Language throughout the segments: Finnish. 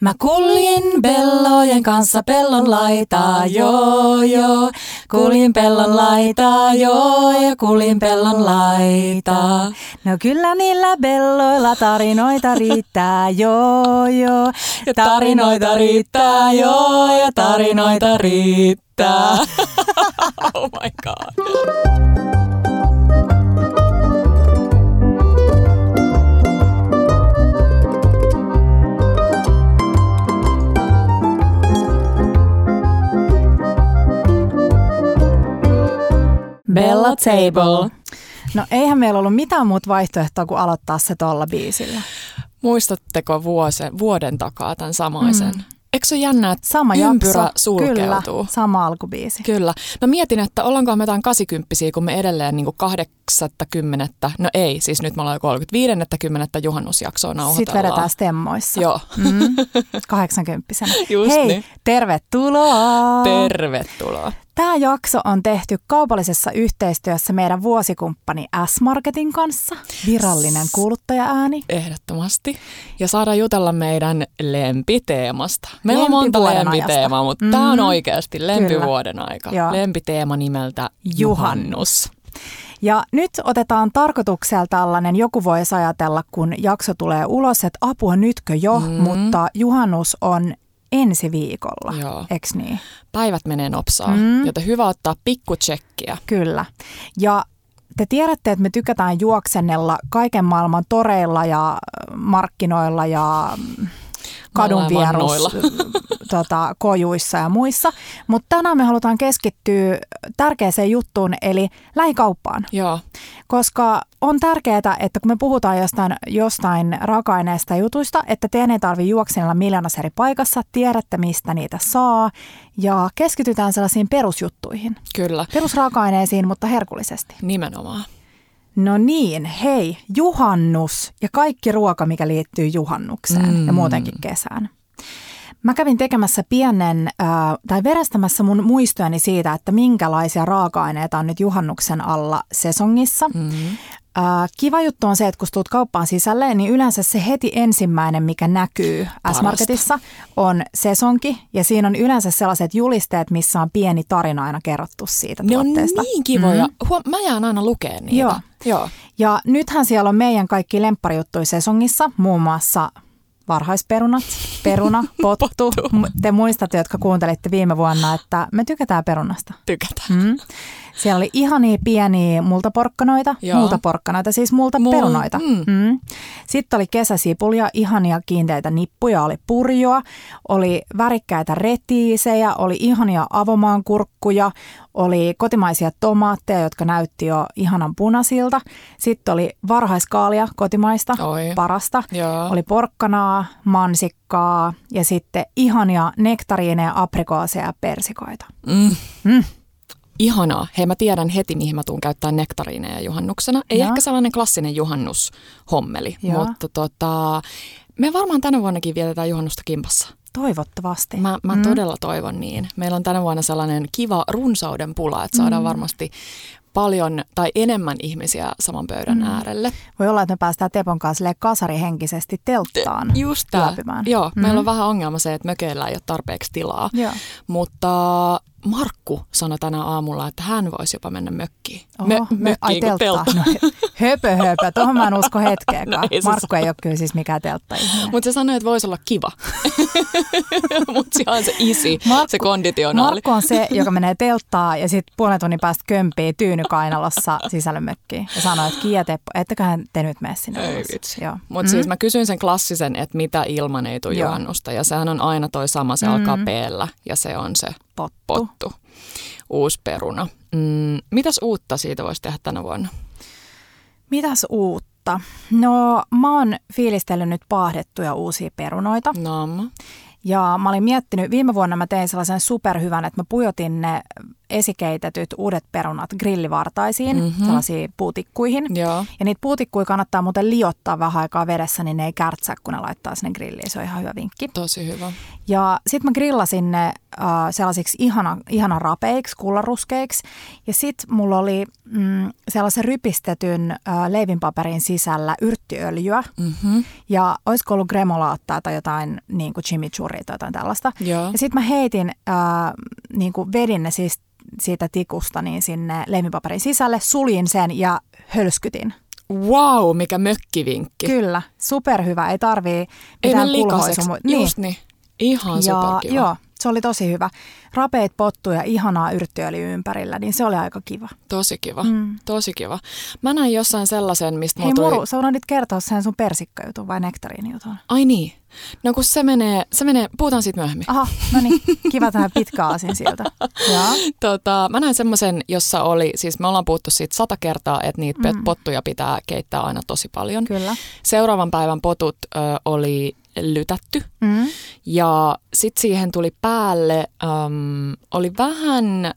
Mä kuljin pellojen kanssa pellon laitaa, joo joo. Kuljin pellon laitaa, joo ja kuljin pellon laitaa. No kyllä niillä belloilla tarinoita riittää, joo joo. Ja tarinoita riittää, joo ja tarinoita riittää. oh my god. Bella Table. No eihän meillä ollut mitään muuta vaihtoehtoa kuin aloittaa se tuolla biisillä. Muistatteko vuosen, vuoden takaa tämän samaisen? Mm. Eikö se ole jännä, että Sama ympyrä jakso. sulkeutuu? Kyllä, sama alkubiisi. Kyllä. Mä mietin, että ollaanko me jotain 80 kun me edelleen niin 80, no ei, siis nyt me ollaan jo 35 juhannusjaksoa nauhoitellaan. Sitten vedetään stemmoissa. Joo. Mm, 80 Just Hei, niin. tervetuloa! Tervetuloa. Tämä jakso on tehty kaupallisessa yhteistyössä meidän vuosikumppani S-Marketin kanssa. Virallinen kuuluttaja-ääni. Ehdottomasti. Ja saadaan jutella meidän lempiteemasta. Meillä on monta lempiteemaa, mutta Mhm. tämä on oikeasti lempivuoden Kyllä. aika. Joo. Lempiteema nimeltä Juhannus. Ja nyt otetaan tarkoituksella tällainen, joku voisi ajatella, kun jakso tulee ulos, että apua nytkö jo, Mm. mutta juhannus on ensi viikolla, Joo. eks niin? Päivät menee nopsaan, Mm. joten hyvä ottaa pikku tsekkiä. Kyllä. Ja te tiedätte, että me tykätään juoksennella kaiken maailman toreilla ja markkinoilla ja kadun vierus tota, kojuissa ja muissa. Mutta tänään me halutaan keskittyä tärkeäseen juttuun, eli lähikauppaan. Joo, Koska on tärkeää, että kun me puhutaan jostain, jostain raaka-aineista jutuista, että teidän ei tarvitse juoksennella miljoonassa eri paikassa, tiedätte mistä niitä saa ja keskitytään sellaisiin perusjuttuihin. kyllä. Perusraaka-aineisiin, mutta herkullisesti. Nimenomaan. No niin, hei, juhannus ja kaikki ruoka, mikä liittyy juhannukseen mm. ja muutenkin kesään. Mä kävin tekemässä pienen, äh, tai verestämässä mun muistojani siitä, että minkälaisia raaka-aineita on nyt juhannuksen alla sesongissa. Mm-hmm. Äh, kiva juttu on se, että kun tulet kauppaan sisälle, niin yleensä se heti ensimmäinen, mikä näkyy S-Marketissa, on sesonki. Ja siinä on yleensä sellaiset julisteet, missä on pieni tarina aina kerrottu siitä Ne on tuotteesta. niin kivoja. Mm-hmm. Huom- mä jään aina lukeen niitä. Joo. Joo. Ja nythän siellä on meidän kaikki lempparijuttuja sesongissa, muun muassa varhaisperunat, peruna, pottu. Pottu. Te muistatte, jotka kuuntelitte viime vuonna, että me tykätään perunasta. Tykätään. Mm. Siellä oli ihania pieniä multaporkkanoita, Joo. multaporkkanoita, siis multaperunoita. Mul- mm. Mm. Sitten oli kesäsipulia, ihania kiinteitä nippuja, oli purjoa, oli värikkäitä retiisejä, oli ihania avomaankurkkuja, oli kotimaisia tomaatteja, jotka näytti jo ihanan punaisilta. Sitten oli varhaiskaalia kotimaista, Oi. parasta. Joo. Oli porkkanaa, mansikkaa ja sitten ihania nektariineja, aprikooseja ja persikoita. Mm. Mm. Ihanaa. Hei, mä tiedän heti, mihin mä tuun käyttää nektariineja juhannuksena. Ei Joo. ehkä sellainen klassinen juhannushommeli, Joo. mutta tota, me varmaan tänä vuonnakin vietetään juhannusta kimpassa. Toivottavasti. Mä, mä mm. todella toivon niin. Meillä on tänä vuonna sellainen kiva runsauden pula, että saadaan mm. varmasti paljon tai enemmän ihmisiä saman pöydän mm. äärelle. Voi olla, että me päästään Tepon kanssa kasarihenkisesti telttaan Just. Joo, mm. Meillä on vähän ongelma se, että mökeillä ei ole tarpeeksi tilaa. Joo. Mutta Markku sanoi tänä aamulla, että hän voisi jopa mennä mökkiin. Oho, Mö, me- mökkiin ai teltta. No, höpö höpö, tuohon mä en usko hetkeäkään. No ei Markku ei ole kyllä siis mikään teltta Mutta se sanoi, että voisi olla kiva. Mutta se on se isi, Markku- se konditionaali. Markku on se, joka menee telttaa ja sitten puolen tunnin päästä kömpii tyynykainalossa sisälle mökkiin. Ja sanoo, että Kiia Teppo, etteköhän te nyt mene sinne Ei vitsi. Mutta Mm. siis mä kysyin sen klassisen, että mitä ilman ei tule juhannusta. Ja sehän on aina toi sama, se Mm. alkaa p ja se on se Pottu. pottu, uusi peruna. Mm, mitäs uutta siitä voisi tehdä tänä vuonna? Mitäs uutta? No mä oon fiilistellyt nyt paahdettuja uusia perunoita. No, Ja mä olin miettinyt, viime vuonna mä tein sellaisen superhyvän, että mä pujotin ne esikeitetyt uudet perunat grillivartaisiin, Mhm. mm-hmm. sellaisiin puutikkuihin. Joo. Ja niitä puutikkuja kannattaa muuten liottaa vähän aikaa vedessä, niin ne ei kärtsää, kun ne laittaa sinne grilliin. Se on ihan hyvä vinkki. Tosi hyvä. Ja sitten mä grillasin ne äh, sellaisiksi ihana, ihana rapeiksi, kullaruskeiksi. Ja sitten mulla oli mm, sellaisen rypistetyn äh, leivinpaperin sisällä yrttiöljyä. Mm-hmm. Ja olisiko ollut gremolaattaa tai jotain niin kuin chimichurria tai jotain tällaista. Joo. Ja sitten mä heitin, äh, niin kuin vedin ne siis siitä tikusta niin sinne leivinpaperin sisälle, suljin sen ja hölskytin. Wow, mikä mökkivinkki. Kyllä, superhyvä. Ei tarvii Ei mitään mene likaiseksi. kulhoisumua. Just niin. Ihan ja, superkiva. joo, se oli tosi hyvä. Rapeet pottuja, ihanaa yrttiöljy ympärillä, niin se oli aika kiva. Tosi kiva. Mm. Tosi kiva. Mä näin jossain sellaisen, mistä Hei tuli... Muru, sä unohdit kertoa sen sun persikkajutun vai nektariinijutun? Ai niin. No kun se menee, se menee, puhutaan siitä myöhemmin. Aha, no niin, kiva tähän pitkä aasin sieltä. Tota, mä näin semmoisen, jossa oli, siis me ollaan puhuttu siitä sata kertaa, että niitä mm. pottuja pitää keittää aina tosi paljon. Kyllä. Seuraavan päivän potut ö, oli lytätty Mm. ja sitten siihen tuli päälle, äm, oli vähän ö,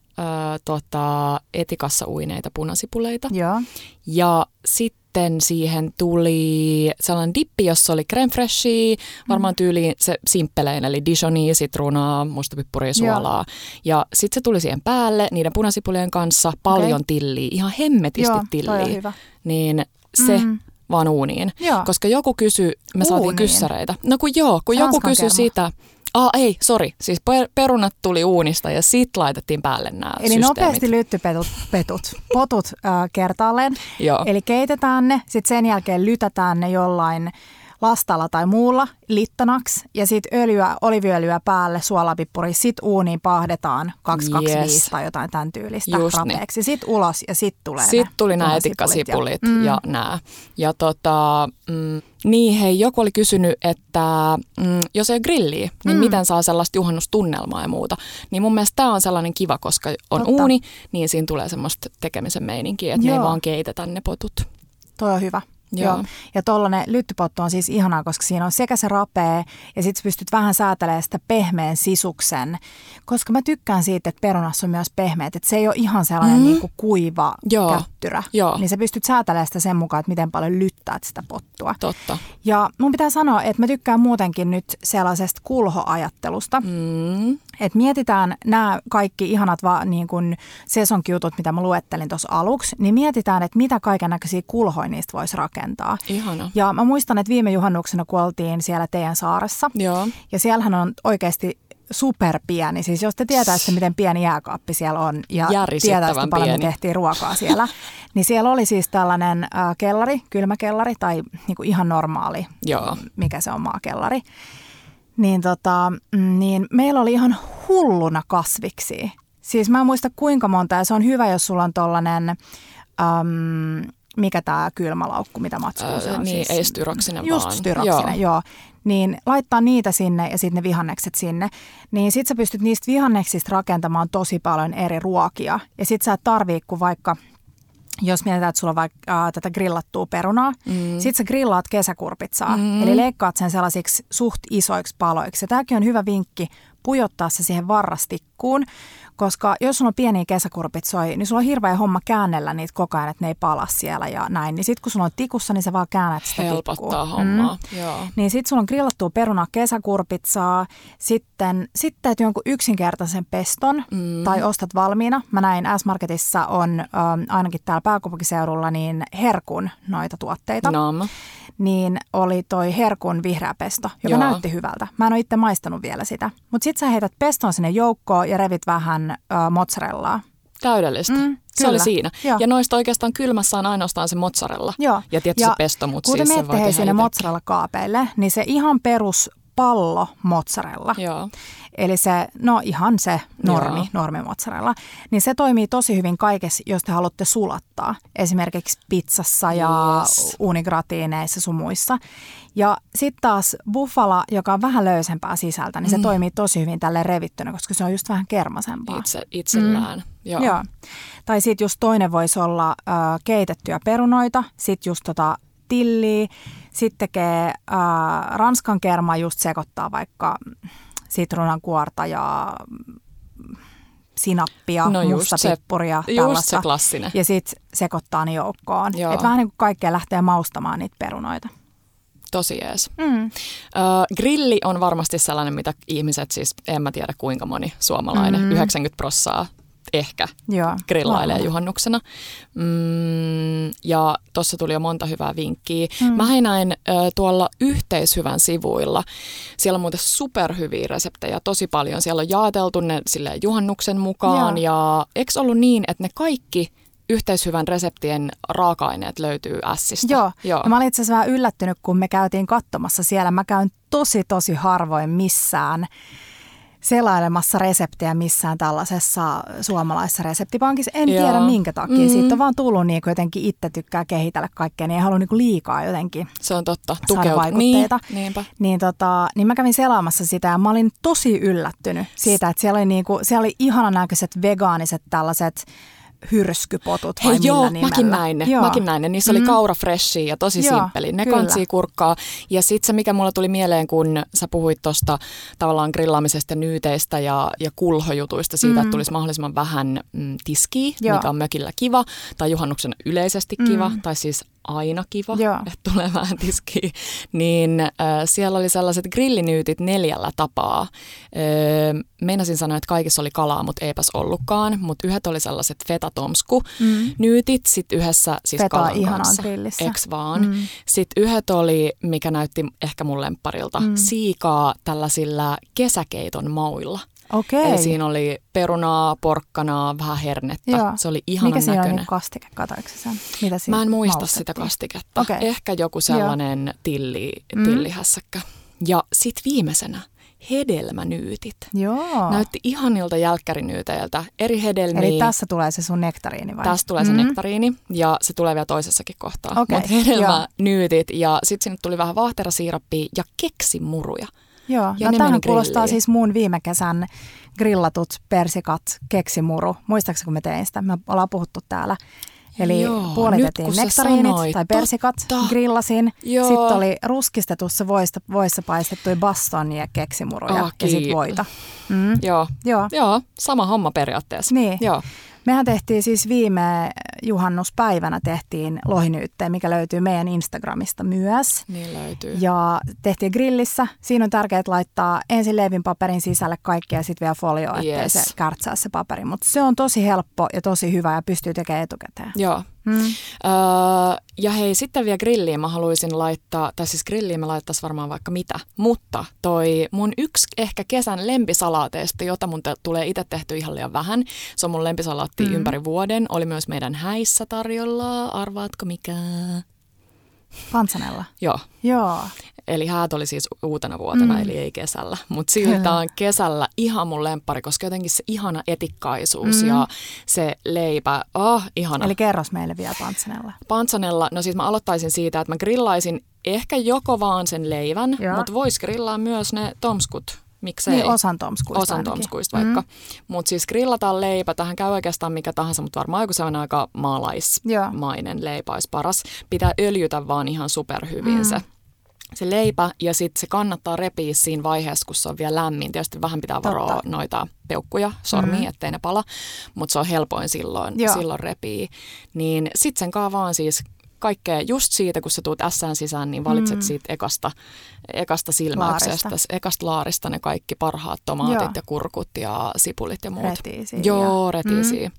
tota, etikassa uineita punasipuleita Joo. ja sitten siihen tuli sellainen dippi, jossa oli creme freshia, varmaan tyyliin se simppelein, eli Dijonia, sitruunaa, mustapippuria, suolaa. Ja sitten se tuli siihen päälle niiden punasipulien kanssa, paljon Okei. tilliä, ihan hemmetisti Joo, tilliä. Niin se Mm. Vaan uuniin. Joo. Koska joku kysyi, me saatiin Uuniin? kyssäreitä. No kun joo, kun joku Ranskan kysyi kerma. sitä, Ah, ei, sori. Siis per- perunat tuli uunista ja sit laitettiin päälle nämä Eli systeemit. nopeasti lyttypetut, petut, potut äh, kertaalleen. Joo. Eli keitetään ne, sitten sen jälkeen lytätään ne jollain lastalla tai muulla littanaksi ja sitten öljyä, oliviöljyä päälle, suolapippuri, sitten uuniin pahdetaan 225 Yes. tai jotain tämän tyylistä Just niin. rapeeksi. Sitten ulos ja sitten tulee Sitten tuli nämä etikkasipulit Ja, mm, ja nämä. Ja tota, mm, niin hei, joku oli kysynyt, että mm, jos ei ole grilliä, niin Mm. miten saa sellaista juhannustunnelmaa ja muuta. Niin mun mielestä tämä on sellainen kiva, koska on Totta. uuni, niin siinä tulee semmoista tekemisen meininkiä, että ne ei Joo. vaan keitetä ne potut. Toi on hyvä. Joo. Joo. Ja tollainen lyttypottu on siis ihanaa, koska siinä on sekä se rapee ja sitten pystyt vähän säätelemään sitä pehmeän sisuksen. Koska mä tykkään siitä, että perunassa on myös pehmeät, että se ei ole ihan sellainen Mhm. mm-hmm. niin kuin kuiva Joo. kättyrä. Joo. Niin sä pystyt säätelemään sitä sen mukaan, että miten paljon lyttäät sitä pottua. Totta. Ja mun pitää sanoa, että mä tykkään muutenkin nyt sellaisesta kulhoajattelusta. Mm. Et mietitään nämä kaikki ihanat va, niin kun sesonkiutut, mitä mä luettelin tuossa aluksi, niin mietitään, että mitä kaiken näköisiä kulhoja niistä voisi rakentaa. Ihana. Ja mä muistan, että viime juhannuksena, kun oltiin siellä teidän saaressa, Joo. ja siellähän on oikeasti superpieni. Siis jos te tietäisitte, miten pieni jääkaappi siellä on ja tietäisitte paljon me pieni. tehtiin ruokaa siellä, niin siellä oli siis tällainen äh, kellari, kylmäkellari tai niin kuin ihan normaali, Joo. mikä se on maakellari. Niin, tota, mm, niin meillä oli ihan hulluna kasviksi. Siis mä en muista kuinka monta ja se on hyvä, jos sulla on tollainen, äm, mikä tämä kylmälaukku, mitä matskuu se on niin, siis. ei styroksinen Just vaan. styroksinen, joo. joo. Niin laittaa niitä sinne ja sitten ne vihannekset sinne. Niin sit sä pystyt niistä vihanneksista rakentamaan tosi paljon eri ruokia. Ja sit sä et tarvii, kun vaikka jos mietitään, että sulla on vaikka äh, tätä grillattua perunaa, mm. sit sä grillaat kesäkurpitsaa. Mm. Eli leikkaat sen sellaisiksi suht isoiksi paloiksi. Ja tämäkin on hyvä vinkki pujottaa se siihen varrastikkuun, koska jos sulla on pieniä kesäkurpitsoja, niin sulla on hirveä homma käännellä niitä koko ajan, että ne ei pala siellä ja näin. Niin sit kun sulla on tikussa, niin sä vaan käännät sitä Helpottaa tikkua. hommaa. Joo. Niin sit sulla on grillattua perunaa kesäkurpitsaa, sitten sit täytyy jonkun yksinkertaisen peston mm. tai ostat valmiina. Mä näin S-Marketissa on ähm, ainakin täällä pääkaupunkiseudulla niin Herkun noita tuotteita. Nam. Niin oli toi Herkun vihreä pesto, joka Joo. näytti hyvältä. Mä en ole itse maistanut vielä sitä. Mutta sit sä heität peston sinne joukkoon ja revit vähän äh, mozzarellaa. Täydellistä. Mm, se oli kyllä. siinä. Joo. Ja noista oikeastaan kylmässä on ainoastaan se mozzarella. Joo. Ja tietysti se pesto, mutta te siis se menette sinne itse. mozzarella kaapeille, niin se ihan perus pallo mozzarella. Joo. Eli se, no ihan se normi, Joo. normi mozzarella, niin se toimii tosi hyvin kaikessa, jos te haluatte sulattaa. Esimerkiksi pizzassa ja Yes. unigratiineissa sun muissa. Ja sitten taas buffala, joka on vähän löysempää sisältä, niin se Mm. toimii tosi hyvin tälle revittynä, koska se on just vähän kermasempaa. Itse, itsellään. Joo. Joo. Tai sitten just toinen voisi olla äh, keitettyjä perunoita, sitten just tota tilliä, sitten tekee äh, ranskan kerma just sekoittaa vaikka sitruunan kuorta ja sinappia, No musta se- pippuria, tällaista. se klassinen. ja sitten sekoittaa ne joukkoon. Joo. Et vähän niin kuin kaikkea lähtee maustamaan niitä perunoita. Tosi jees. Mm. Ö, grilli on varmasti sellainen, mitä ihmiset siis, en mä tiedä kuinka moni suomalainen, Mm. 90 prossaa ehkä Joo. grillailee varmaan. juhannuksena. Mm, ja tuossa tuli jo monta hyvää vinkkiä. Mm. Mä näin ö, tuolla yhteishyvän sivuilla. Siellä on muuten superhyviä reseptejä tosi paljon. Siellä on jaateltu ne sille juhannuksen mukaan. Joo. Ja eikö ollut niin, että ne kaikki yhteishyvän reseptien raaka-aineet löytyy Ässistä? Joo. Joo. Ja mä olin itse asiassa vähän yllättynyt, kun me käytiin katsomassa siellä. Mä käyn tosi, tosi harvoin missään selailemassa reseptiä missään tällaisessa suomalaisessa reseptipankissa. En Joo. tiedä minkä takia. Mhm. Siitä on vaan tullut niin kuin jotenkin itse tykkää kehitellä kaikkea, niin ei halua niin kuin liikaa jotenkin. Se on totta. Tukeut- vaikutteita. Niin, niinpä. Niin, tota, niin mä kävin selaamassa sitä ja mä olin tosi yllättynyt siitä, että siellä oli, niinku, siellä oli ihanan näköiset vegaaniset tällaiset hyrskypotut vai Hei millä joo, nimellä. mäkin näin ne. Joo. Mäkin näin ne. Niissä oli Mm. kaura freshia ja tosi Joo, simppeli. Ne kyllä. kantsii kurkkaa. Ja sitten se, mikä mulla tuli mieleen, kun sä puhuit tuosta tavallaan grillaamisesta, nyyteistä ja, ja kulhojutuista, siitä, Mm. että tulisi mahdollisimman vähän mm, tiskiä, Joo. mikä on mökillä kiva, tai juhannuksen yleisesti Mm. kiva, tai siis aina kiva, Joo. että tulee vähän tiskiä, niin äh, siellä oli sellaiset grillinyytit neljällä tapaa. Äh, meinasin sanoa, että kaikissa oli kalaa, mutta eipäs ollutkaan, mutta yhdet oli sellaiset feta-tomsku, Mm. nyytit, sitten yhdessä siis Feta kalan kanssa. grillissä. Eks vaan? Mm. Sitten yhdet oli, mikä näytti ehkä mun lempparilta, Mm. siikaa tällaisilla kesäkeiton mauilla. Okei. Eli siinä oli perunaa, porkkanaa, vähän hernettä. Joo. Se oli ihanan Mikä siinä näköinen. oli kastike, katoiko? Mitä siinä Mä en muista maustettiin? sitä kastiketta. Okei. Ehkä joku sellainen tilli, Mm. tillihässäkkä. Ja sitten viimeisenä hedelmänyytit. Joo. Näytti ihanilta jälkkärinyyteiltä. Eri hedelmiä. Eli tässä tulee se sun nektariini vai? Tästä tulee se Mm. nektariini ja se tulee vielä toisessakin kohtaa. Okei, Mutta hedelmänyytit ja sitten sinne tuli vähän vaahterasiirappia ja keksimuruja. Joo, Ja no tämähän kuulostaa siis mun viime kesän grillatut persikat keksimuru. Muistaakseni kun me tein sitä? Me ollaan puhuttu täällä. Eli Joo, puolitettiin nektariinit sanoit, tai persikat, totta. grillasin. Joo. Sitten oli ruskistetussa voissa, voissa paistettuja bastonia keksimuruja Ah, ja sitten voita. Mm. Joo, Joo. joo, sama homma periaatteessa. Niin. Joo. Mehän tehtiin siis viime juhannuspäivänä tehtiin lohinyytteen, mikä löytyy meidän Instagramista myös. Niin löytyy. Ja tehtiin grillissä. Siinä on tärkeää laittaa ensin leivinpaperin sisälle kaikki ja sitten vielä folio, ettei Yes. se kärtsää se paperi. Mutta se on tosi helppo ja tosi hyvä ja pystyy tekemään etukäteen. Joo. Mm. Öö, ja hei, sitten vielä grilliin mä haluaisin laittaa, tai siis grilliin mä laittaisi varmaan vaikka mitä, mutta toi mun yksi ehkä kesän lempisalaateista, jota mun te- tulee itse tehty ihan liian vähän, se on mun lempisalaatti Mm. mm. ympäri vuoden, oli myös meidän häissä tarjolla, arvaatko mikä? Pansanella. Joo, Joo. eli häät oli siis uutena vuotena, Mm. eli ei kesällä. Mutta siltä Kyllä. on kesällä ihan mun lemppari, koska jotenkin se ihana etikkaisuus Mm. ja se leipä, oh, ihana. Eli kerros meille vielä Pansanella. Pansanella, no siis mä aloittaisin siitä, että mä grillaisin ehkä joko vaan sen leivän, mutta vois grillaa myös ne tomskut, miksei. Niin osan tomskuista Osan ainakin. tomskuista vaikka. Mm. Mutta siis grillataan leipä, tähän käy oikeastaan mikä tahansa, mutta varmaan joku sellainen aika Joo. maalaismainen leipä olisi paras. Pitää öljytä vaan ihan superhyvin Mm. se se leipä ja sitten se kannattaa repiä siinä vaiheessa, kun se on vielä lämmin. Tietysti vähän pitää varoa Totta. noita peukkuja sormiin, Mm. ettei ne pala, mutta se on helpoin silloin, Joo. silloin repii. Niin sitten sen kaa vaan siis kaikkea just siitä, kun sä tuut ässään sisään, niin valitset mm. siitä ekasta, ekasta silmäyksestä, Laarista. ekasta laarist ne kaikki parhaat tomaatit Joo. Ja kurkut ja sipulit ja muut. Retiisiä. Joo, ja- retiisiä.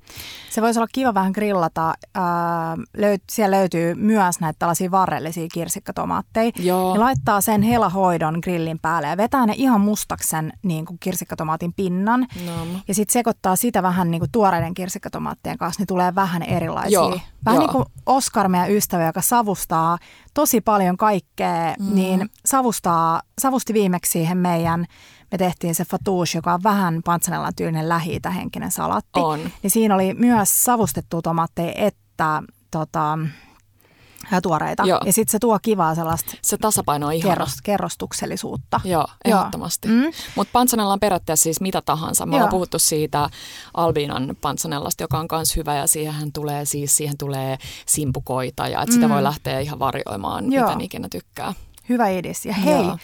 Se voisi olla kiva vähän grillata. Ää, löyt, siellä löytyy myös näitä tällaisia varrellisia kirsikkatomaatteja. Joo. Ja laittaa sen helahoidon grillin päälle ja vetää ne ihan mustaksen niin kuin kirsikkatomaatin pinnan. No, Ja sitten sekoittaa sitä vähän niin kuin tuoreiden kirsikkatomaattien kanssa, niin tulee vähän erilaisia. Joo, vähän joo. niin kuin Oskar, meidän ystävä, joka savustaa tosi paljon kaikkea, mm. niin savustaa, savusti viimeksi siihen meidän, me tehtiin se fatouche, joka on vähän pantsanellan tyylinen lähi henkinen salatti. On. Niin siinä oli myös savustettua tomaatteja että tota, ja tuoreita. Joo. Ja sitten se tuo kivaa sellaista Se tasapaino on ihana. kerros, kerrostuksellisuutta. Joo, ehdottomasti. Mm. Mutta pansanella on periaatteessa siis mitä tahansa. Me Joo. ollaan puhuttu siitä Albinan pansanellasta, joka on myös hyvä ja siihen tulee siis siihen tulee simpukoita ja että sitä Mm. voi lähteä ihan varjoimaan, Joo. miten ikinä tykkää. Hyvä idis. Ja hei, Joo.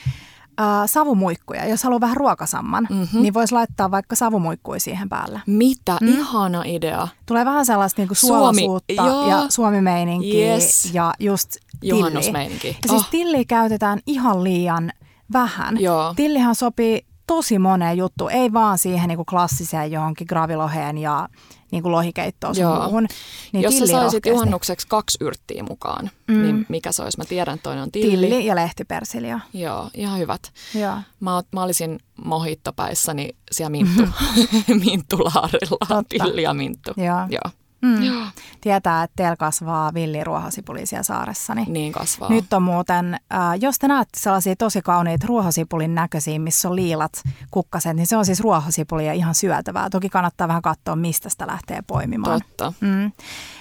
Äh, savumuikkuja. Jos haluaa vähän ruokasamman, mm-hmm. niin voisi laittaa vaikka savumuikkuja siihen päälle. Mitä mm. ihana idea. Tulee vähän sellaista niinku suolaisuutta Suomi, ja suomimeininkiä yes. ja just Juhannusmeininki. Ja siis oh. tilli käytetään ihan liian vähän. Joo. Tillihan sopii tosi moneen juttu, ei vaan siihen niin kuin klassiseen johonkin graviloheen ja niin kuin lohikeittoon sun muuhun. Niin Jos sä saisit juhannukseksi kaksi yrttiä mukaan, mm. niin mikä se olisi? Mä tiedän, että toinen on tilli. Tilli ja lehtipersilja. Joo, ihan hyvät. Joo. Mä, mä olisin mohittopäissäni siellä minttu, minttulaarilla, tilli ja minttu. Joo. Joo. Mm. Tietää, että teillä kasvaa villiruohosipuli siellä saaressa. Niin kasvaa. Nyt on muuten, äh, jos te näette sellaisia tosi kauniita ruohosipulin näköisiä, missä on liilat kukkaset, niin se on siis ruohosipuli ja ihan syötävää. Toki kannattaa vähän katsoa, mistä sitä lähtee poimimaan. Totta. Mm.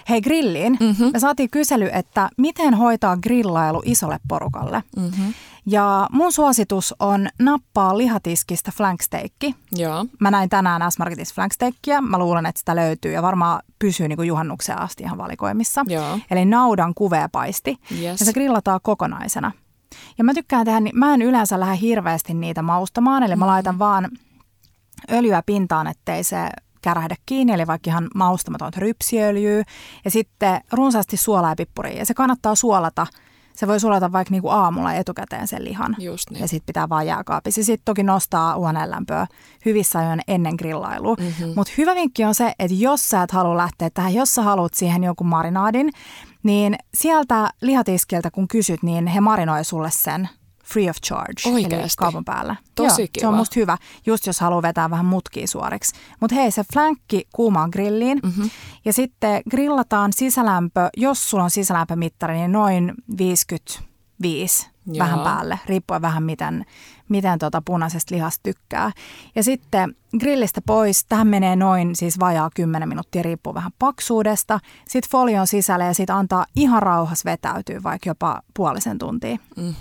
Hei grilliin. Mm-hmm. Me saatiin kysely, että miten hoitaa grillailu isolle porukalle. Mm-hmm. Ja mun suositus on nappaa lihatiskistä flanksteikki. Joo. Mä näin tänään S-Marketissa flanksteikkiä. Mä luulen, että sitä löytyy ja varmaan pysyy niin kuin juhannukseen asti ihan valikoimissa. Joo. Eli naudan kuveepaisti. Yes. Ja se grillataan kokonaisena. Ja mä tykkään tehdä, mä en yleensä lähde hirveästi niitä maustamaan, eli mä mm. laitan vaan öljyä pintaan, ettei se kärähdä kiinni, eli vaikka ihan maustamatonta rypsiöljyä. Ja sitten runsaasti suolaa ja pippuria. Ja se kannattaa suolata – se voi sulata vaikka niinku aamulla etukäteen sen lihan. Just niin. Ja sitten pitää vaan jääkaapissa. Sitten toki nostaa huoneenlämpöä hyvissä ajoin ennen grillailua. Mm-hmm. Mutta hyvä vinkki on se, että jos sä et halua lähteä tähän, jos sä haluat siihen joku marinaadin, niin sieltä lihatiskiltä kun kysyt, niin he marinoi sulle sen free of charge, Oikeasti. eli kaupan päällä. Tosi Joo, kiva. Se on musta hyvä, just jos haluaa vetää vähän mutkia suoriksi. Mutta hei, se flankki kuumaan grilliin mm-hmm. ja sitten grillataan sisälämpö, jos sulla on sisälämpömittari, niin noin 55 Joo. vähän päälle, riippuen vähän miten, miten tuota punaisesta lihasta tykkää. Ja sitten grillistä pois, tähän menee noin siis vajaa 10 minuuttia, riippuu vähän paksuudesta. Sitten folion sisälle ja sitten antaa ihan rauhas vetäytyä vaikka jopa puolisen tuntia. Mm.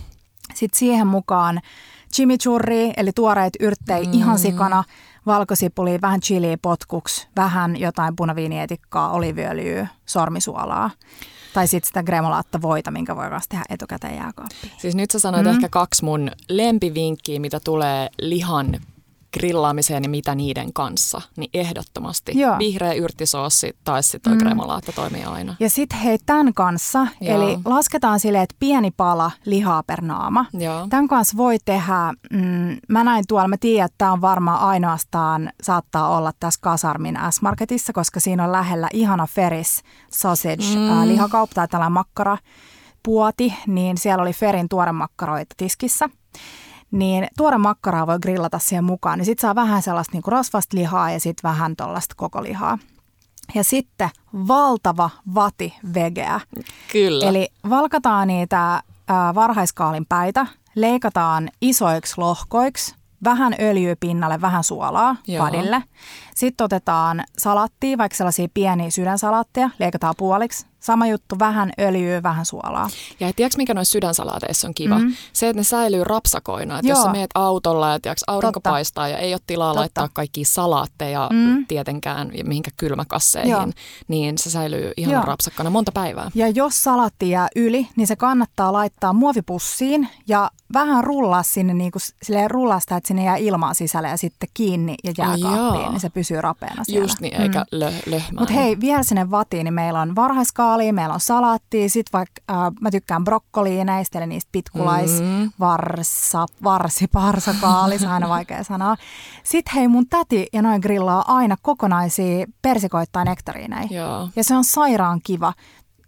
Sitten siihen mukaan chimichurri, eli tuoreet yrttejä mm. ihan sikana, valkosipuli, vähän chiliä potkuksi, vähän jotain punaviinietikkaa, oliviöljyä, sormisuolaa. Tai sitten sitä gremolaatta voita, minkä voi myös tehdä etukäteen jääkaappiin. Siis nyt sä sanoit mm. ehkä kaksi mun lempivinkkiä, mitä tulee lihan grillaamiseen ja mitä niiden kanssa, niin ehdottomasti Joo. vihreä yrttisoossi tai sitten toi mm. toimii aina. Ja sitten hei tämän kanssa, Joo. eli lasketaan sille, että pieni pala lihaa per naama. Joo. Tämän kanssa voi tehdä, mm, mä näin tuolla, mä tiedän, että tämä on varmaan ainoastaan, saattaa olla tässä Kasarmin S-Marketissa, koska siinä on lähellä ihana Ferris sausage mm. äh, lihakauppa tai tällainen makkara puoti, niin siellä oli Ferin tuoremakkaroita tiskissä niin tuore makkaraa voi grillata siihen mukaan. Niin sitten saa vähän sellaista niinku rasvasta lihaa ja sitten vähän tuollaista koko lihaa. Ja sitten valtava vati vegeä. Kyllä. Eli valkataan niitä ää, varhaiskaalin päitä, leikataan isoiksi lohkoiksi, vähän öljyä pinnalle, vähän suolaa Joo. vadille. Sitten otetaan salattia, vaikka sellaisia pieniä sydänsalaatteja, leikataan puoliksi, Sama juttu, vähän öljyä, vähän suolaa. Ja tiedätkö, mikä noissa sydänsalaateissa on kiva? Mm-hmm. Se, että ne säilyy rapsakoina. Että jos sä meet autolla ja tiedätkö, aurinko Totta. paistaa ja ei ole tilaa Totta. laittaa kaikkia salaatteja mm. tietenkään mihinkä kylmäkasseihin, Joo. niin se säilyy ihan Joo. rapsakkana monta päivää. Ja jos salaatti jää yli, niin se kannattaa laittaa muovipussiin ja vähän rullaa sinne, niin kuin, silleen rullaa sitä, että sinne jää ilmaa sisälle ja sitten kiinni ja jääkaappiin, niin se pysyy rapeena siellä. Just niin, eikä mm. lö- löhmää. Mutta hei, vielä sinne vatiin, niin meillä on varhaiskaalia, meillä on salaattia, sitten vaikka äh, mä tykkään brokkoliineista, eli niistä pitkulais, mm. varsa, varsiparsakaali, se on aina vaikea sanoa. Sitten hei, mun täti ja noin grillaa aina kokonaisia persikoittain nektariineja. Ja se on sairaan kiva.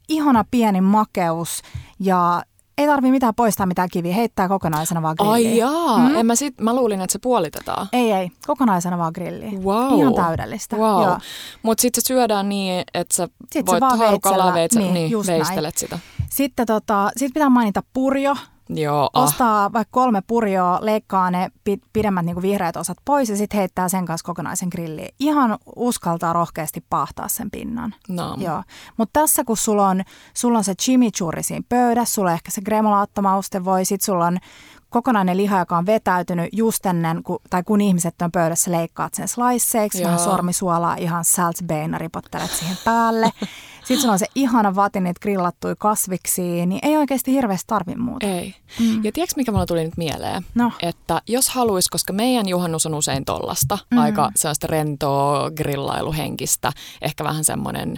Ihana pieni makeus ja ei tarvi mitään poistaa mitään kiviä, heittää kokonaisena vaan grilliin. Ai jaa, mm. en mä, sit, mä luulin, että se puolitetaan. Ei, ei, kokonaisena vaan grilliin. Wow. Ihan täydellistä. Wow. Mutta sitten se syödään niin, että sä sit voit haarukalla veitsellä, niin, niin veistelet näin. sitä. Sitten tota, sit pitää mainita purjo. Joo, ah. Ostaa vaikka kolme purjoa, leikkaa ne pidemmät niin vihreät osat pois ja sitten heittää sen kanssa kokonaisen grilliin. Ihan uskaltaa rohkeasti pahtaa sen pinnan. No. Joo. Mutta tässä kun sulla on, sulla on se chimichurri siinä pöydässä, sulla on ehkä se gremolaattomauste voi, sit sulla on kokonainen liha, joka on vetäytynyt just ennen, kun, tai kun ihmiset on pöydässä, leikkaat sen sliceiksi, vähän sormisuolaa, ihan salt ripottelet siihen päälle. Sitten sulla on se ihana vati niitä grillattuja kasviksia, niin ei oikeasti hirveästi tarvi muuta. Ei. Mm. Ja tiedätkö, mikä mulla tuli nyt mieleen? No. Että jos haluaisi, koska meidän juhannus on usein tollasta, mm. aika sellaista rentoa grillailuhenkistä, ehkä vähän semmoinen,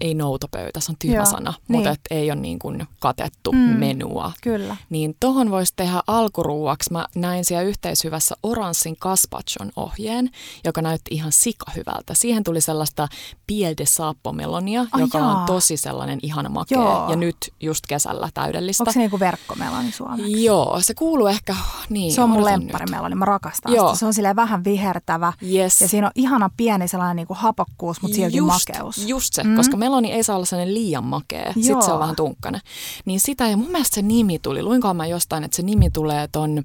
ei noutopöytä, se on tyhmä Joo, sana, niin. mutta et ei ole niin kuin katettu Mm. menua. Kyllä. Niin tohon voisi tehdä alkuruuaksi. Mä näin siellä yhteishyvässä oranssin gazpachon ohjeen, joka näytti ihan sikahyvältä. Siihen tuli sellaista piel de saappomelonia, Ai joka jaa. on tosi sellainen ihana makea. Joo. Ja nyt just kesällä täydellistä. Onko se niinku verkkomeloni suomeksi? Joo, se kuuluu ehkä, niin Se on mun odotan lempparimeloni, mä rakastan Joo. sitä. Se on silleen vähän vihertävä. Yes. Ja siinä on ihana pieni sellainen niinku hapokkuus, mutta silti just, makeus. Just se, Mm. mm. koska meloni ei saa olla sellainen liian makea. Sitten se Joo. on vähän tunkkainen. Niin sitä, ja mun mielestä se nimi tuli, luinkohan mä jostain, että se nimi tulee ton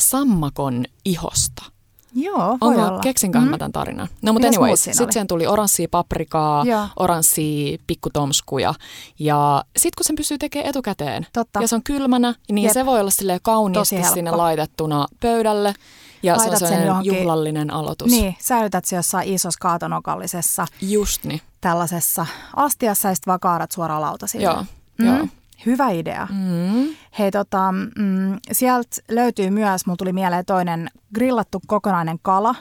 sammakon ihosta. Joo, voi Onko, olla. keksinköhän Mm. mä tämän tarinan? No mutta anyways, siinä sitten siihen tuli oranssia paprikaa, Joo. oranssia pikkutomskuja. Ja sitten kun sen pystyy tekemään etukäteen, Totta. ja se on kylmänä, niin Jep. se voi olla sille kauniisti sinne laitettuna pöydälle. Ja Laitat se on sen johonkin- juhlallinen aloitus. Niin, säilytät se jossain isossa kaatonokallisessa Just niin. tällaisessa astiassa ja sitten vaan kaadat suoraan lautasille. Joo, Mm. joo. Hyvä idea. Mm. Hei, tota, mm, sieltä löytyy myös, mulla tuli mieleen toinen grillattu kokonainen kala.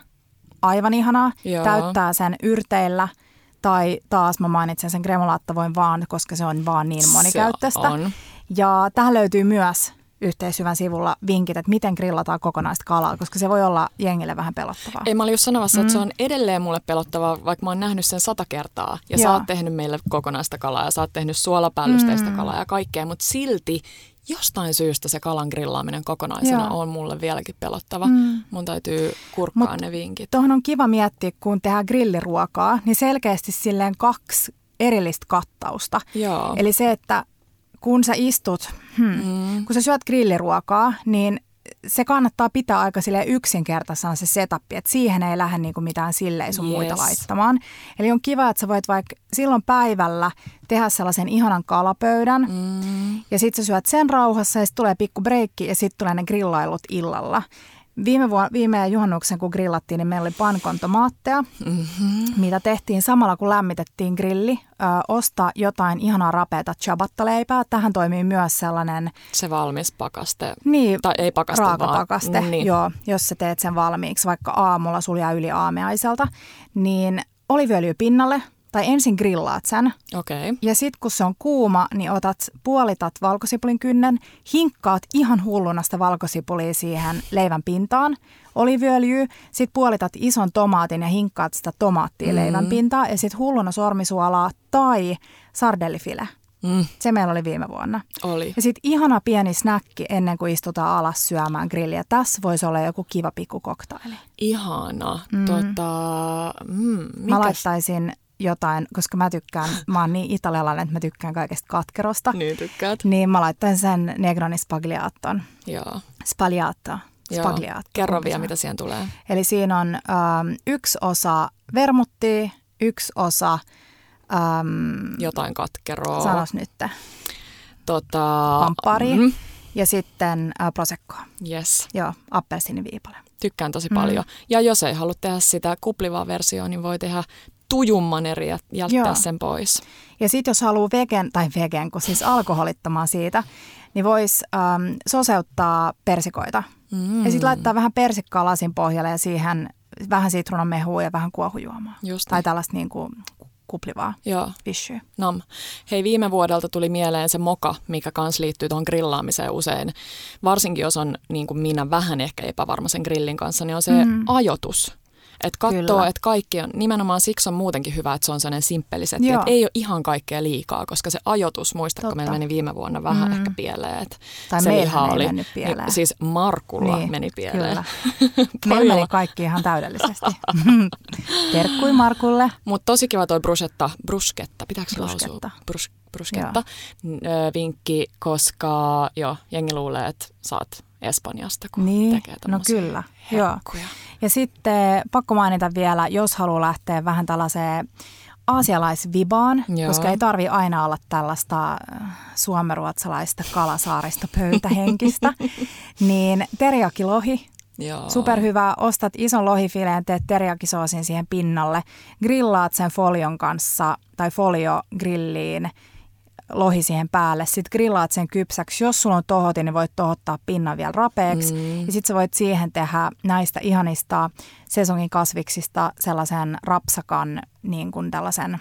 Aivan ihanaa. Joo. Täyttää sen yrteillä. Tai taas mä mainitsen sen kremolaattavoin vaan, koska se on vaan niin monikäyttöistä. Se on. Ja tähän löytyy myös yhteishyvän sivulla vinkit, että miten grillataan kokonaista kalaa, koska se voi olla jengille vähän pelottavaa. Ei, mä olin just sanomassa, mm. että se on edelleen mulle pelottavaa, vaikka mä oon nähnyt sen sata kertaa. Ja sä Joo. oot tehnyt meille kokonaista kalaa ja sä oot tehnyt suolapällysteistä Mm. kalaa ja kaikkea, mutta silti jostain syystä se kalan grillaaminen kokonaisena Joo. on mulle vieläkin pelottava. Mm. Mun täytyy kurkkaa Mut- ne vinkit. Tuohon on kiva miettiä, kun tehdään grilliruokaa, niin selkeästi silleen kaksi erillistä kattausta. Joo. Eli se, että kun sä istut, hmm, Mm. kun sä syöt grilliruokaa, niin se kannattaa pitää aika sille yksinkertaisena se setup, että siihen ei lähde niinku mitään silleen sun muita Yes. laittamaan. Eli on kiva, että sä voit vaikka silloin päivällä tehdä sellaisen ihanan kalapöydän Mm. ja sitten sä syöt sen rauhassa ja sitten tulee pikku breikki ja sitten tulee ne grillailut illalla. Viime, vuonna, viime juhannuksen, kun grillattiin, niin meillä oli pankontomaatteja, Mm-hmm. mitä tehtiin samalla, kun lämmitettiin grilli. Ö, ostaa jotain ihanaa rapeata ciabatta-leipää. Tähän toimii myös sellainen Se valmis pakaste. niin, Tai ei pakaste, raakapakaste, vaan... Niin. joo, jos sä teet sen valmiiksi, vaikka aamulla sul jää yli aamiaiselta, niin oliviöljy pinnalle, tai ensin grillaat sen, Okei. Okay. ja sitten kun se on kuuma, niin otat puolitat valkosipulin kynnen, hinkkaat ihan hulluna sitä valkosipulia siihen leivän pintaan, oliviöljyä, sitten puolitat ison tomaatin ja hinkkaat sitä tomaattia Mm. leivän pintaan, ja sitten hulluna sormisuolaa tai sardellifile. Mm. Se meillä oli viime vuonna. Oli. Ja sitten ihana pieni snäkki ennen kuin istutaan alas syömään grilliä. Tässä voisi olla joku kiva pikku koktaili. Ihana. Mm. Tota, mm, Mä laittaisin jotain, koska mä tykkään, mä oon niin italialainen, että mä tykkään kaikesta katkerosta. Niin tykkäät. Niin mä laittaisin sen Negroni Spagliaton. Joo. Spagliato. Joo. Spagliato. Kerro kumpi vielä, mitä siihen tulee. Eli siinä on ähm, yksi osa vermuttia, yksi osa, ähm, Jotain katkeroa. sanos nyt, Tota, Campari. Mm, ja sitten äh, proseccoa. yes. Joo, appelsiiniviipale. Tykkään tosi Mm. paljon. Ja jos ei halua tehdä sitä kuplivaa versiota, niin voi tehdä tujumman eri ja jättää Joo. sen pois. Ja sitten jos haluaa vegen, tai vegen, kun siis alkoholittomaan siitä, niin voisi ähm, soseuttaa persikoita. Mm. Ja sitten laittaa vähän persikkaa lasin pohjalle ja siihen vähän sitruunamehua ja vähän kuohujuomaa. Just Tai niin. tällaista niin kuin kuplivaa Joo, fishyä. nam. Hei, viime vuodelta tuli mieleen se moka, mikä kans liittyy tuohon grillaamiseen usein. Varsinkin jos on niin kuin minä vähän ehkä epävarma sen grillin kanssa, niin on se Mm. ajoitus. Että katsoo, että kaikki on, nimenomaan siksi on muutenkin hyvä, että se on sellainen simppeli setti, Joo. että ei ole ihan kaikkea liikaa, koska se ajoitus, muistatko, meillä meni viime vuonna vähän Mm. ehkä pieleen. Että Tai se liha ei oli, mennyt pieleen. Niin, siis Markulla Niin, meni pieleen. Kyllä. Meillä meni kaikki ihan täydellisesti. Terkkui Markulle. Mutta tosi kiva toi bruschetta, bruschetta, pitääkö lausua? Bruschetta. Brus, bruschetta, vinkki, koska joo, jengi luulee, että saat Espanjasta, kun Niin, tekee no kyllä. Joo. herkkuja. Ja sitten pakko mainita vielä, jos haluaa lähteä vähän tällaiseen aasialaisvibaan, Joo. koska ei tarvi aina olla tällaista äh, suomeruotsalaista kalasaarista pöytähenkistä, niin teriakilohi Joo. Superhyvää. Ostat ison lohifileen, teet teriakisoosin siihen pinnalle, grillaat sen folion kanssa tai folio grilliin, lohi siihen päälle. Sitten grillaat sen kypsäksi. Jos sulla on tohoti, niin voit tohottaa pinnan vielä rapeeksi. Mm. Ja sitten sä voit siihen tehdä näistä ihanista sesongin kasviksista sellaisen rapsakan, niin kuin tällaisen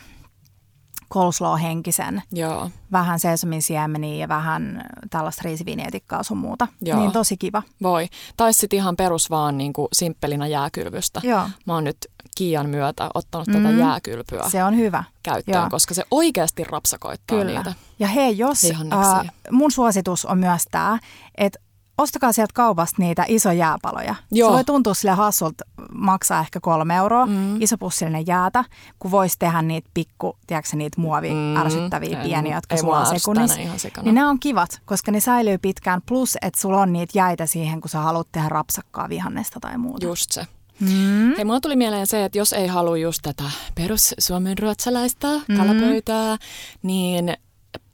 coleslaw-henkisen, Joo. vähän sesamin siemeniä ja vähän tällaista riisivinietikkaa sun muuta. Joo. Niin tosi kiva. Voi. Tai sitten ihan perus vaan niin kuin simppelinä jääkylvystä. Joo. Mä oon nyt Kiian myötä ottanut mm. tätä jääkylpyä Se on hyvä. käyttöön, Joo. koska se oikeasti rapsakoittaa Kyllä. niitä. Ja hei, jos äh, mun suositus on myös tämä, että ostakaa sieltä kaupasta niitä iso jääpaloja. Joo. Se voi tuntua sille hassulta maksaa ehkä kolme euroa, mm. iso pussillinen jäätä, kun voisi tehdä niitä pikku, tiedätkö niitä muovi Mm. ärsyttäviä Ei, pieniä, jotka ei sulla sekunnissa. Niin ne on kivat, koska ne säilyy pitkään, plus että sulla on niitä jäitä siihen, kun sä haluat tehdä rapsakkaa vihannesta tai muuta. Just se. Mm. Hei, mulla tuli mieleen se, että jos ei halua just tätä perus suomen ruotsalaista kalapöytää, niin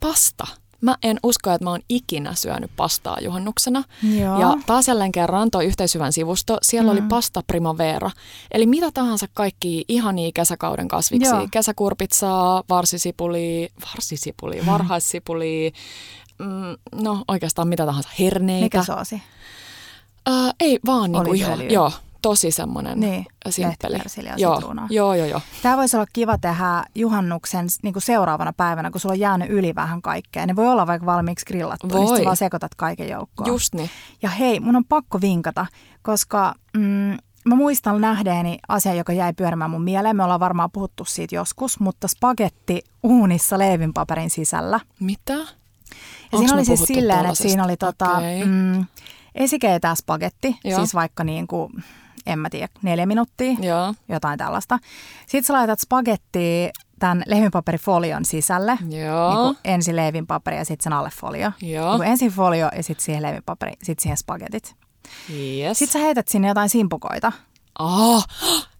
pasta. Mä en usko, että mä oon ikinä syönyt pastaa juhannuksena. Joo. Ja taas jälleen kerran toi yhteishyvän sivusto, siellä mm. oli pasta primavera. Eli mitä tahansa kaikki ihania kesäkauden kasviksia. Joo. Kesäkurpitsaa, varsisipuli, varsisipuli, varhaissipuli, mm, no oikeastaan mitä tahansa, herneitä. Mikä soosi? Äh, ei vaan niinku ihan, joo, tosi semmoinen Niin, simppeli. Joo, joo, joo, joo. Tämä voisi olla kiva tehdä juhannuksen niin kuin seuraavana päivänä, kun sulla on jäänyt yli vähän kaikkea. Ne voi olla vaikka valmiiksi grillattu, niin Voi. sä vaan sekoitat kaiken joukkoon. Just niin. Ja hei, mun on pakko vinkata, koska mm, mä muistan nähdeeni asia, joka jäi pyörimään mun mieleen. Me ollaan varmaan puhuttu siitä joskus, mutta spagetti uunissa leivinpaperin sisällä. Mitä? Ja Onks siinä oli siis silleen, että siinä oli tota, Okei. mm, esikeitää spagetti, Joo. siis vaikka niin kuin, en mä tiedä, neljä minuuttia, Joo. jotain tällaista. Sitten sä laitat spagettia tämän leivinpaperifolion sisälle. Joo. Niin kuin ensin leivinpaperi ja sitten sen alle folio. Joo. Niin ensin folio ja sitten siihen leivinpaperi, sitten siihen spagetit. Yes. Sitten sä heität sinne jotain simpukoita Oh,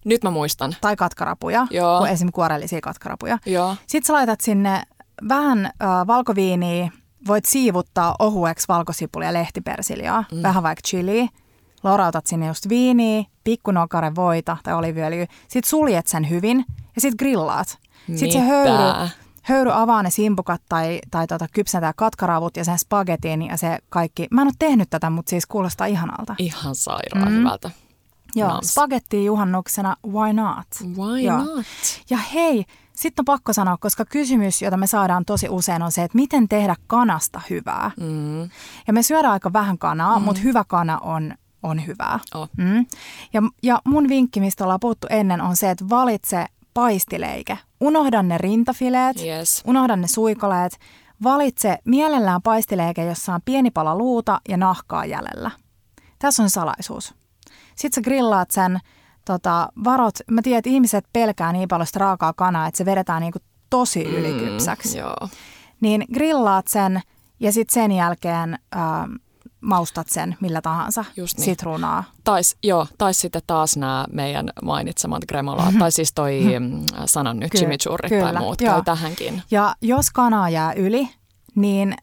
nyt mä muistan. tai katkarapuja, Joo. esimerkiksi kuorellisia katkarapuja. Joo. Sitten sä laitat sinne vähän äh, valkoviiniä, voit siivuttaa ohueksi valkosipulia ja lehtipersiljaa, mm. vähän vaikka chiliä. Lorautat sinne just viiniä, pikkunokare voita tai oliviöljyä. Sitten suljet sen hyvin ja sitten grillaat. Sitten se Mitä? höyry, höyry avaa ne simpukat tai, tai tota, kypsentää katkaravut ja sen spagetin ja se kaikki. Mä en ole tehnyt tätä, mutta siis kuulostaa ihanalta. Ihan sairaan mm. hyvältä. Joo, Nams. spagetti juhannuksena, why not? Why Joo. not? Ja hei, sitten on pakko sanoa, koska kysymys, jota me saadaan tosi usein on se, että miten tehdä kanasta hyvää. Mm. Ja me syödään aika vähän kanaa, mm. mutta hyvä kana on, on hyvää. Oh. Mm. Ja, ja mun vinkki, mistä ollaan puhuttu ennen, on se, että valitse paistileike. Unohda ne rintafileet, Yes. unohda ne suikoleet. Valitse mielellään paistileike, jossa on pieni pala luuta ja nahkaa jäljellä. Tässä on salaisuus. Sitten sä grillaat sen, tota, varot, mä tiedän, että ihmiset pelkää niin paljon sitä raakaa kanaa, että se vedetään niinku tosi ylikypsäksi. Mm, joo. Niin grillaat sen ja sitten sen jälkeen ähm, maustat sen millä tahansa. Just niin. Sitruunaa. Tai, joo, tai sitten taas nämä meidän mainitsemat gremolaat, tai siis toi mm, sanon nyt Kyllä, chimichurri tai muut joo. käy tähänkin. Ja jos kanaa jää yli, niin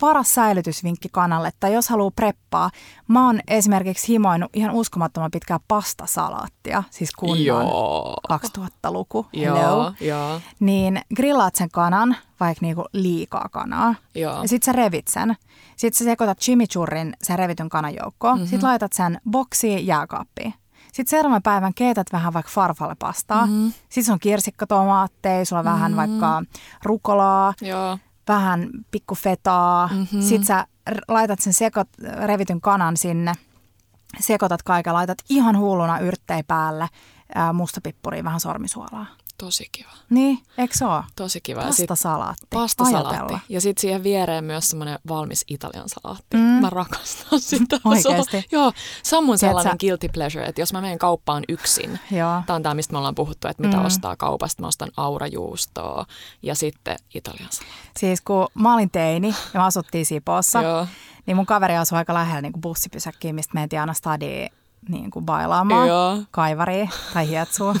paras säilytysvinkki kanalle, tai jos haluaa preppaa, mä oon esimerkiksi himoinut ihan uskomattoman pitkää pastasalaattia, siis kunnon Joo. 2000-luku, hello. Joo, joo, Niin grillaat sen kanan, vaikka niinku liikaa kanaa, joo. ja sit sä revit sen. Sitten sä sekoitat chimichurrin sen revityn kanan joukkoon. Mm-hmm. Sitten laitat sen boksiin jääkaappiin. Sitten seuraavan päivän keität vähän vaikka farfalle pastaa. Mm-hmm. Sitten on kirsikkatomaatteja, sulla on mm-hmm. vähän vaikka rukolaa, Joo. Vähän pikku fetaa. Mm-hmm. Sitten sä laitat sen sekot, revityn kanan sinne, sekoitat kaiken, laitat ihan hulluna yrttejä päälle, ää, mustapippuria, vähän sormisuolaa. Tosi kiva. Niin, eikö se ole? Tosi kiva. Pastasalaatti. Pastasalaatti. Ajatella. Ja sitten siihen viereen myös semmoinen valmis italian salaatti. Mm. Mä rakastan sitä. Oikeesti? Se on, joo, se on mun Tiedät sellainen guilty pleasure, että jos mä menen kauppaan yksin, Joo. Tämä on tämä, mistä me ollaan puhuttu, että mitä Mm. ostaa kaupasta. Mä ostan aurajuustoa ja sitten italian salaatti. Siis kun mä olin teini ja me asuttiin Sipoossa, Joo. niin mun kaveri asui aika lähellä niin bussipysäkkiin, mistä mentiin aina stadiin niin kuin bailaamaan, Joo. kaivariin tai hietsuun.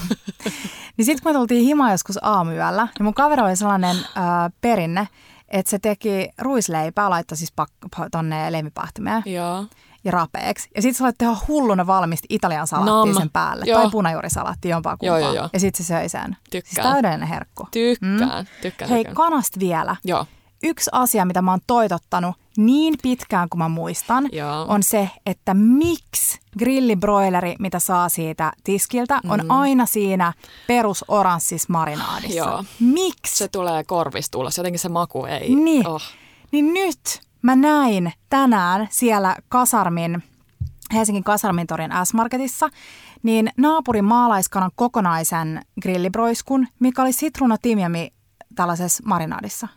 niin sitten kun me tultiin himaan joskus aamuyöllä, niin mun kaveri oli sellainen äh, perinne, että se teki ruisleipää, laittoi siis pak- tonne leivipahtimeen. Joo. ja rapeeksi. Ja sitten sä voit tehdä hulluna valmista italian salaattia Nam. sen päälle. Joo. Tai punajuurisalaatti, jompaa kumpaa. joo, joo. Ja sitten se söi sen. Siis Tykkään. täydellinen herkku. Tykkään, tykkään. Hei, tykkään. kanasta vielä. Joo, Yksi asia, mitä mä oon toitottanut niin pitkään kuin mä muistan, Joo. on se, että miksi grillibroileri, mitä saa siitä tiskiltä, on Mm. aina siinä perus oranssis marinaadissa. Joo. Miksi? se tulee korvista ulos. Jotenkin se maku ei. Niin. Oh. Niin nyt mä näin tänään siellä Kasarmin, Helsingin Kasarmin torin S-Marketissa, niin naapurin maalaiskanan kokonaisen grillibroiskun, mikä oli sitruuna timjami tällaisessa marinaadissa.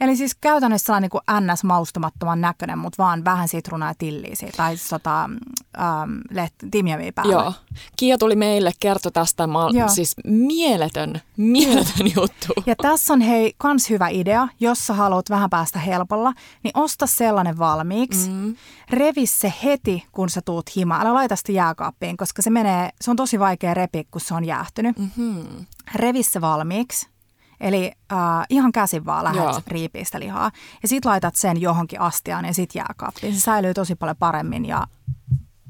Eli siis käytännössä sellainen niin kuin NS-maustamattoman näköinen, mutta vaan vähän sitruunaa ja tilliä siitä, tai tota, ähm, leht- timjamia päällä. Joo. Kia tuli meille, kertoi tästä. Mä, Joo. siis mieletön, mieletön juttu. Ja tässä on hei kans hyvä idea, jos sä haluat vähän päästä helpolla, niin osta sellainen valmiiksi. Mm. Revi se heti, kun sä tuut himaan. Älä laita sitä jääkaappiin, koska se menee, se on tosi vaikea repiä, kun se on jäähtynyt. Mm-hmm. Revi se valmiiksi. Eli äh, ihan käsin vaan lähdet Joo. riipiä sitä lihaa. Ja sit laitat sen johonkin astiaan ja sit jääkaappiin. Se säilyy tosi paljon paremmin ja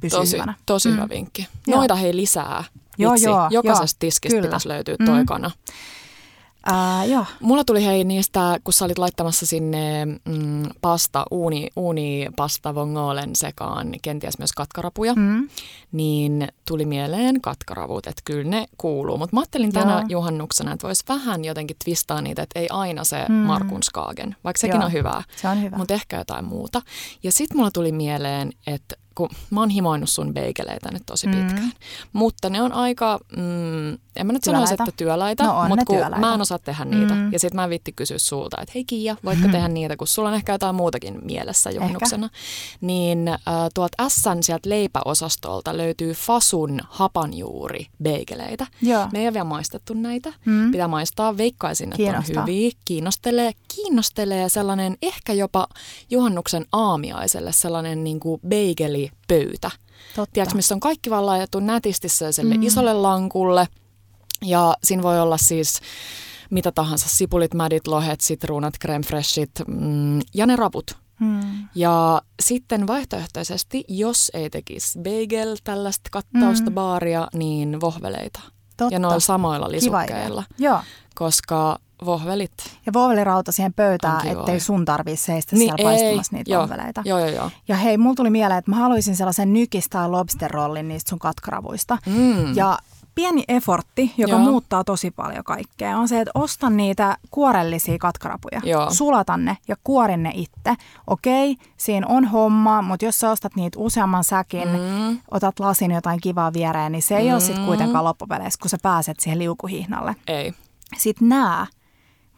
pysyy Tosi, hyvänä. tosi mm. hyvä vinkki. Joo. Noita hei lisää. Joo, joo, Jokaisesta joo, tiskistä kyllä. pitäisi löytyä Mm. toi kana. Äh, joo. Mulla tuli hei niistä, kun sä olit laittamassa sinne mm, pasta, uuni, uuni pasta vongolen sekaan, kenties myös katkarapuja, Mm. niin tuli mieleen katkaravut, että kyllä ne kuuluu. Mutta mä ajattelin tänä Joo. juhannuksena, että voisi vähän jotenkin twistaa niitä, että ei aina se Mm. Markun Skagen, vaikka sekin Joo. on hyvää, Se on hyvä. mutta ehkä jotain muuta. Ja sitten mulla tuli mieleen, että kun mä oon himoinut sun beigeleitä nyt tosi Mm. pitkään, mutta ne on aika, mm, en mä nyt sanoisi, Työläitä. että työläitä, No mutta kun työläitä. mä en osaa tehdä niitä. Mm. Ja sitten mä en vitti kysyä sulta, että hei Kiia, voitko tehdä niitä, kun sulla on ehkä jotain muutakin mielessä juhannuksena. Niin äh, tuolta Sn sieltä leipäosastolta löytyy Fasun hapanjuuri beigeleitä. Joo. Me ei ole vielä maistettu näitä. Mm. Pitää maistaa. Veikkaisin, että Kiinnostaa. on hyviä. Kiinnostelee, kiinnostelee sellainen ehkä jopa juhannuksen aamiaiselle sellainen niin kuin beigelipöytä. Totta. Tiedätkö, missä on kaikki vaan laitettu nätisti sellaiselle mm. isolle lankulle. Ja siinä voi olla siis mitä tahansa, sipulit, mädit, lohet, sitruunat, creme freshit mm, ja ne raput. Mm. Ja sitten vaihtoehtoisesti, jos ei tekisi bagel, tällaista kattausta, Mm. baaria, niin vohveleita. Totta. Ja noilla samoilla lisukkeilla, Joo. koska vohvelit... Ja vohvelirauta siihen pöytään, ettei sun tarvii seistä Niin siellä ei, paistamassa niitä joo, vohveleita. Joo, joo, joo. Ja hei, mulla tuli mieleen, että mä haluaisin sellaisen nykis- tai lobster-rollin niistä sun katkaravuista. Mm. Ja pieni effortti, joka Joo. muuttaa tosi paljon kaikkea, on se, että osta niitä kuorellisia katkarapuja. Joo. Sulata ne ja kuorin ne itse. Okei, siinä on homma, mutta jos sä ostat niitä useamman säkin, Mm. otat lasin jotain kivaa viereen, niin se ei mm. ole sitten kuitenkaan loppupeleissä, kun sä pääset siihen liukuhihnalle. Ei. Sitten nää.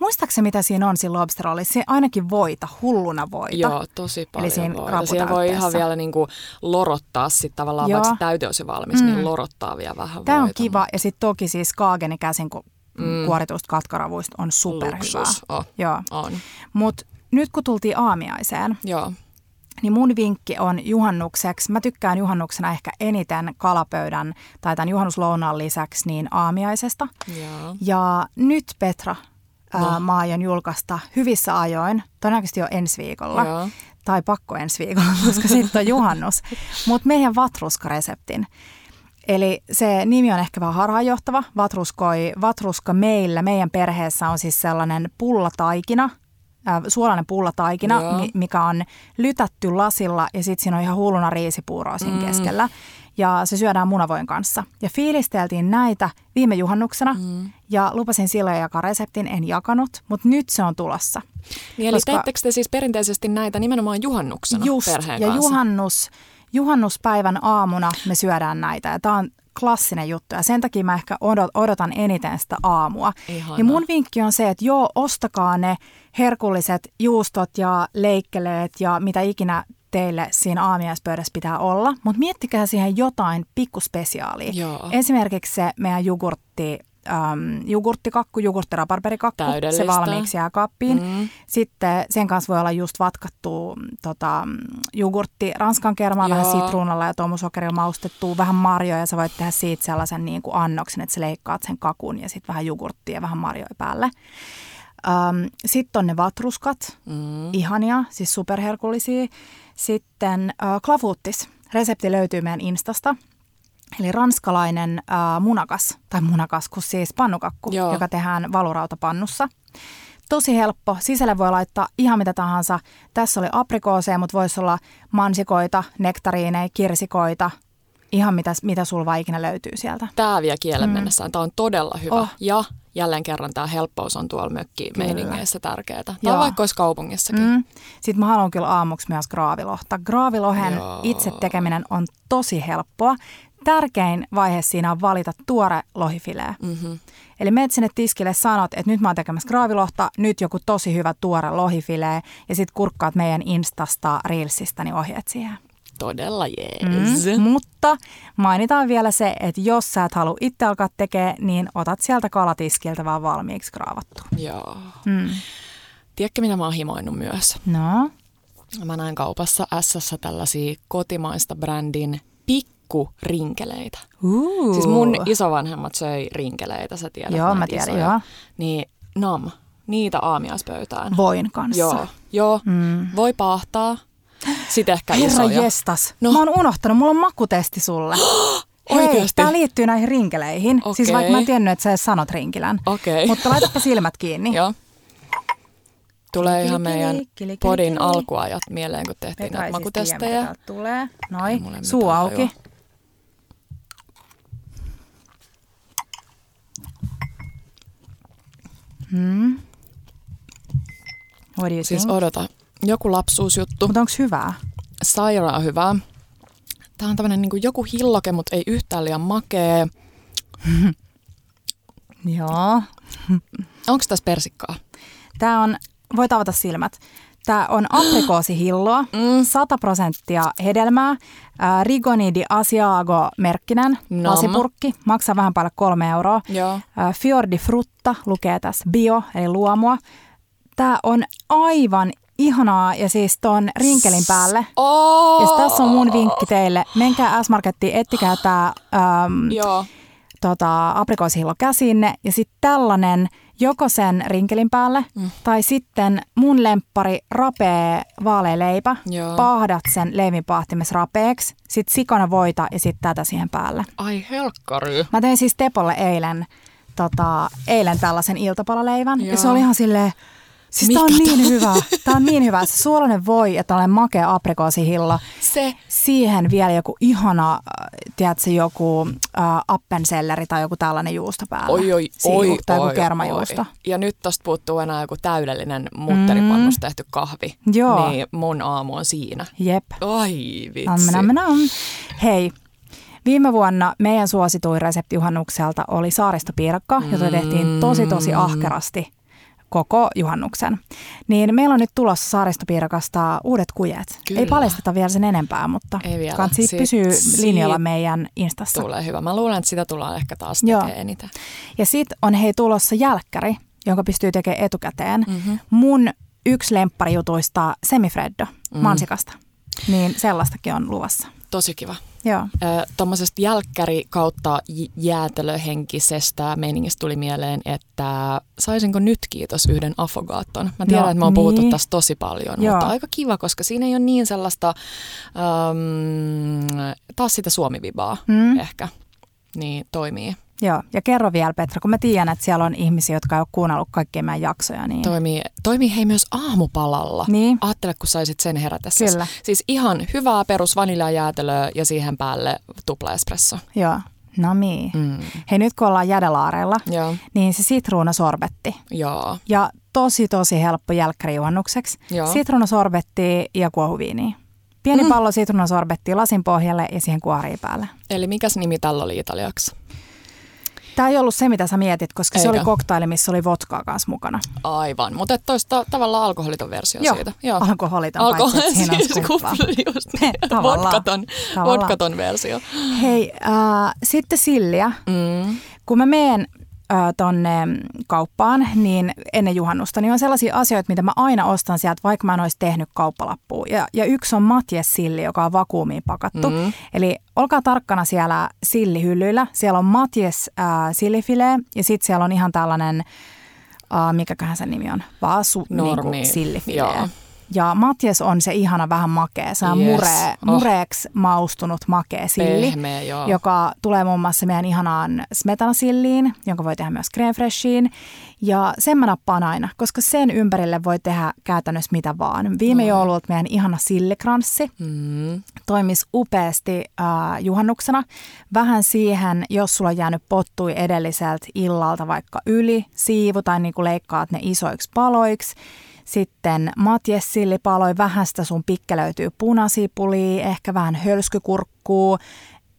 Muistaakseni mitä siinä on siinä lobsterrollissa? Se ainakin voita, hulluna voita. Joo, tosi paljon siinä voita. Siellä voi ihan vielä niinku lorottaa sit tavallaan, Joo. vaikka se täyte olisi jo valmis, Mm. niin lorottaa vielä vähän Tämä on voita. kiva ja sitten toki siis Kaageni käsin ku- Mm. kuoritusta katkaravuista on superhyvää. Oh, Joo. on. Mutta nyt kun tultiin aamiaiseen, Joo. niin mun vinkki on juhannukseksi. Mä tykkään juhannuksena ehkä eniten kalapöydän tai tämän juhannuslounaan lisäksi niin aamiaisesta. Joo. Ja nyt Petra, No. ää, mä aion julkaista hyvissä ajoin, todennäköisesti jo ensi viikolla. Joo. Tai pakko ensi viikolla, koska sitten on juhannus. Mutta meidän vatruskareseptin. Eli se nimi on ehkä vähän harhaanjohtava. Vatruskoi, vatruska meillä, meidän perheessä on siis sellainen pullataikina, äh, suolainen pullataikina, Joo. mi- mikä on lytätty lasilla ja sitten siinä on ihan hulluna riisipuuroa siinä Mm. keskellä. Ja se syödään munavoin kanssa. Ja fiilisteltiin näitä viime juhannuksena Mm. ja lupasin silloin jakaa reseptin, en jakanut, mutta nyt se on tulossa. Niin, eli Koska- teettekö te siis perinteisesti näitä nimenomaan juhannuksena Just, perheen ja kanssa? juhannus, juhannuspäivän aamuna me syödään näitä. Ja tämä on klassinen juttu ja sen takia mä ehkä odot- odotan eniten sitä aamua. Ihanaa. Ja mun vinkki on se, että joo, ostakaa ne herkulliset juustot ja leikkeleet ja mitä ikinä teille siinä aamiaispöydässä pitää olla, mutta miettikää siihen jotain pikkuspesiaalia. Joo. Esimerkiksi se meidän jogurtti, äm, jogurttikakku, jogurttiraparperikakku, se valmiiksi jää kaappiin. Mm. Sitten sen kanssa voi olla just vatkattu tota, jogurtti ranskan kermaa, vähän Joo. sitruunalla ja tomusokerilla maustettua, vähän marjoja. Sä voit tehdä siitä sellaisen niin kuin annoksen, että sä leikkaat sen kakun ja sitten vähän jogurttia ja vähän marjoja päälle. Ähm, Sitten on ne vatruskat, Mm. ihania, siis superherkullisia. Sitten äh, klafuuttis. Resepti löytyy meidän Instasta. Eli ranskalainen äh, munakas, tai munakas, kun siis pannukakku, Joo. joka tehdään valurautapannussa. Tosi helppo. Sisälle voi laittaa ihan mitä tahansa. Tässä oli aprikooseja, mutta voisi olla mansikoita, nektariineja, kirsikoita. Ihan mitä, mitä sulla vaan ikinä löytyy sieltä. Tämä vie kielen mennessään. Tämä on todella hyvä. Oh. Ja jälleen kerran tämä helppous on tuolla mökkimeiningeissä tärkeää. Tai Joo. vaikka olisi kaupungissakin. Mm. Sitten mä haluan kyllä aamuksi myös graavilohta. Graavilohen Joo. itse tekeminen on tosi helppoa. Tärkein vaihe siinä on valita tuore lohifilee. Mm-hmm. Eli menet sinne tiskille, sanot, että nyt mä oon tekemässä graavilohta, nyt joku tosi hyvä tuore lohifilee ja sitten kurkkaat meidän Instasta, Reelsistä, niin ohjeet siihen. Todella jees. Mm. Mutta mainitaan vielä se, että jos sä et halua itse alkaa tekemään, niin otat sieltä kalatiskiltä vaan valmiiksi graavattu. Joo. Mm. Tiedätkö, mitä mä oon himoinut myös? No, Mä näin kaupassa s tällaisia kotimaista brändin pikkurinkeleitä. uh. Siis mun isovanhemmat söi rinkeleitä, sä tiedät. Joo, mä tiedän, isoja. joo. Niin nam, niitä aamiaispöytään. voin kanssa. Joo, joo. Mm. voi paahtaa. Sitten ehkä Herra isoja. jestas. No. Mä oon unohtanut, mulla on makutesti sulle. Hei, tää liittyy näihin rinkeleihin. Okei. Siis vaikka mä en tiennyt, että sä edes sanot rinkilän. Okei. Mutta laitapa silmät kiinni. Joo. Tulee ihan meidän podin alkuajat mieleen, kun tehtiin näitä makutestejä. tulee. Mulla suu auki. Hmm. What do you Siis think? odota, joku lapsuusjuttu, Mutta onko hyvää? sairaan hyvää. Tää on tämmönen niin joku hilloke, mutta ei yhtään liian makee. Joo. Onko tässä persikkaa? Tämä on, voit avata silmät. Tämä on aprikoosihilloa, Mm. 100 prosenttia hedelmää, ää, Rigoni di Asiago-merkkinen Nam. lasipurkki, maksaa vähän päälle kolme euroa. Joo. Ää, Fior di Frutta lukee tässä bio, eli luomua. Tämä on aivan ihanaa ja siis ton rinkelin päälle. Oh! Ja sit tässä on mun vinkki teille. Menkää S-Markettiin, ettikää tämä ähm, Joo. tota, aprikoosihillo käsinne ja sitten tällainen joko sen rinkelin päälle mm. tai sitten mun lemppari rapee vaalealeipä. Joo. Pahdat sen leivinpaahtimessa rapeeksi, sitten sikana voita ja sitten tätä siihen päälle. Ai helkkary. Mä tein siis Tepolle eilen, tota, eilen tällaisen iltapalaleivän ja se Joo. oli ihan silleen, siis tää on niin hyvä. Tää on niin hyvä. Se suolainen voi ja tällainen makea aprikoosihillo. Se. Siihen vielä joku ihana, äh, tiedätkö, joku äh, appenselleri tai joku tällainen juusto päällä. Oi, oi, Siivu oi, tai joku oi, kermajuusto. oi. Ja nyt tosta puuttuu enää joku täydellinen mutteripannusta tehty kahvi. Joo. Niin mun aamu on siinä. Jep. Ai vitsi. Nam, nam, nam. Hei, viime vuonna meidän suosituin resepti juhannukselta oli saaristopiirakka, jota tehtiin tosi tosi ahkerasti koko juhannuksen. Niin meillä on nyt tulossa saaristopiirakasta uudet kujet. Kyllä. Ei paljasteta vielä sen enempää, mutta Ei vielä. kansi Siit- pysyy linjalla meidän Instassa. Tulee hyvä. Mä luulen, että sitä tullaan ehkä taas tekemään eniten. Ja sitten on hei tulossa jälkkäri, jonka pystyy tekemään etukäteen. Mm-hmm. Mun yksi lempparijutuista semifreddo, mm. mansikasta. Niin sellaistakin on luvassa. Tosi kiva. Tuommoisesta jälkkäri kautta jäätelöhenkisestä meiningistä tuli mieleen, että saisinko nyt kiitos yhden afogaaton. Mä tiedän, Joo, että mä oon puhuttu niin. tästä tosi paljon, Joo. mutta aika kiva, koska siinä ei ole niin sellaista äm, taas sitä suomivibaa Mm. ehkä. Niin toimii. Joo, ja kerro vielä Petra, kun mä tiedän, että siellä on ihmisiä, jotka ei ole kuunnellut kaikkia meidän jaksoja. Niin... Toimii, toimii hei myös aamupalalla. Niin. Ajattele, kun saisit sen herätessä. Kyllä. Siis ihan hyvää perus vaniljajäätelöä ja siihen päälle tupla espresso. Joo, no niin. Mm. Hei, nyt kun ollaan jädelaareilla, Joo, niin se sitruunasorbetti. joo, Ja tosi, tosi helppo jälkkärijuhannukseksi. Joo. Sitruunasorbetti ja kuohuviiniä. Pieni mm. pallo sitruunasorbettia lasin pohjalle ja siihen kuorii päälle. Eli mikäs nimi tällä oli italiaksi? Tämä ei ollut se, mitä sä mietit, koska se Eikä. oli koktaili, missä oli vodkaa kanssa mukana. Aivan, mutta toista tavallaan alkoholiton versio Joo, siitä. alkoholiton, Alko- paitsi siinä on siis kupla, just niin. Vodkaton, vodkaton versio. Hei, äh, sitten Silja. Mm. Kun mä menen äh, tonne kauppaan niin ennen juhannusta, niin on sellaisia asioita, mitä mä aina ostan sieltä, vaikka mä en olisi tehnyt kauppalappua. Ja, ja yksi on Matjes Silli, joka on vakuumiin pakattu. Mm. Eli olkaa tarkkana siellä sillihyllyillä. Siellä on Matjes äh, sillifilee ja sitten siellä on ihan tällainen uh, mikäköhän sen nimi on, vaan su, Normi, niinku sillifilee. joo. Ja matjes on se ihana vähän makea, se on Yes. mure, Oh. mureeksi maustunut makea silli, Pehmeä, joo. joka tulee muun muassa meidän ihanaan smetanasilliin, jonka voi tehdä myös creme freshiin. Ja sen mä nappaan aina, koska sen ympärille voi tehdä käytännössä mitä vaan. Viime Ai. joululta meidän ihana sillikranssi Mm. toimisi upeasti äh, juhannuksena. Vähän siihen, jos sulla on jäänyt pottui edelliseltä illalta vaikka yli, siivu tai niin kuin leikkaat ne isoiksi paloiksi. Sitten matjessillipaloi, vähän sitä sun pikkelöityy punasipulia, ehkä vähän hölskykurkkuu,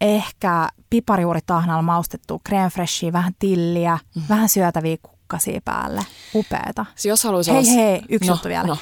ehkä piparijuuritahnalla maustettua creme freshia, vähän tilliä, mm. vähän syötäviä kukkasia päälle. Upeeta. Jos haluaisi Hei olla... hei, yksi no, juttu vielä. No.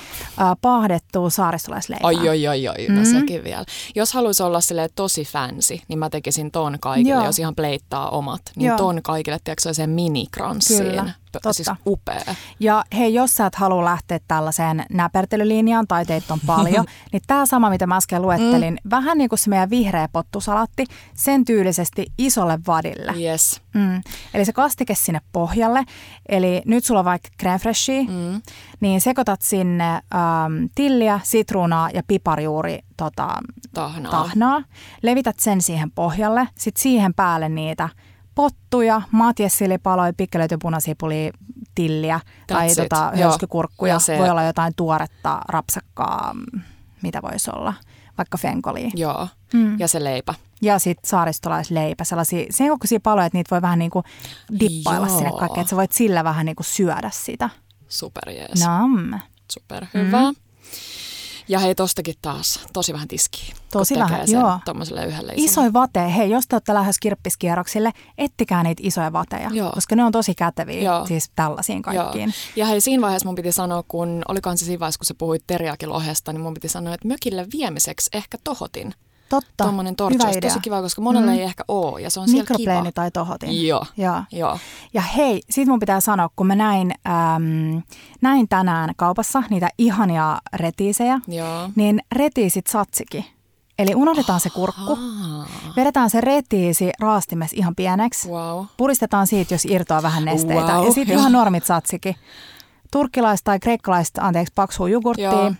Paahdettua saaristolaisleipää. Ai, ai, ai, ai, Mm. sekin vielä. Jos haluaisi olla tosi fancy, niin mä tekisin ton kaikille, Joo. jos ihan pleittaa omat. Niin Joo. ton kaikille, tiedätkö, sen minikranssiin. Kyllä, totta. Siis upea. Ja hei, jos sä et halua lähteä tällaiseen näpertelylinjaan tai teitä on paljon, niin tämä sama, mitä mä äsken luettelin, mm. vähän niin kuin se meidän vihreä pottusalatti, sen tyylisesti isolle vadille. Yes. Mm. Eli se kastike sinne pohjalle. Eli nyt sulla on vaikka creme freshia, Mm. niin sekoitat sinne ähm, tilliä, sitruunaa ja piparjuuri tota, Tahnaa. tahnaa. Levität sen siihen pohjalle, sitten siihen päälle niitä pottuja, matjessilipaloja, pikkelöity punasipulia, tilliä tai That's it. tota, Joo. hölskykurkkuja. Ja se- Voi olla jotain tuoretta, rapsakkaa, mm, mitä voisi olla, vaikka fenkolia. Joo. Mm. Ja se leipä. Ja sitten saaristolaisleipä, sellaisia sen kokoisia paloja, että niitä voi vähän niin kuin dippailla Joo. sinne kaikkeen, että sä voit sillä vähän niin kuin syödä sitä. Super jees. Nam. Super hyvä. Ja hei, tostakin taas tosi vähän tiskiä. Tosi vähän, joo. Tommoselle yhdelle. Isoja vateja. Hei, jos te olette lähes kirppiskierroksille, ettikää niitä isoja vateja, Joo. koska ne on tosi käteviä, Joo. siis tällaisiin kaikkiin. Joo. Ja hei, siinä vaiheessa mun piti sanoa, kun olikohan se siinä vaiheessa, kun sä puhuit teriakilohesta, niin mun piti sanoa, että mökille viemiseksi ehkä tohotin. Totta, Tuommoinen torcho hyvä olisi tosi kiva, koska monella Mm. ei ehkä ole ja se on siellä Mikropleeni kiva. tai tohotin. Joo. Joo. Joo. Ja hei, sit mun pitää sanoa, kun mä näin, äm, näin tänään kaupassa niitä ihania retiisejä, Joo. niin retiisit satsiki. Eli unohdetaan se kurkku, vedetään se retiisi raastimessa ihan pieneksi, wow. puristetaan siitä, jos irtoaa vähän nesteitä. Wow, ja sitten ihan normit satsiki. Turkkilaista tai kreikkalaista, anteeksi, paksua jogurttia,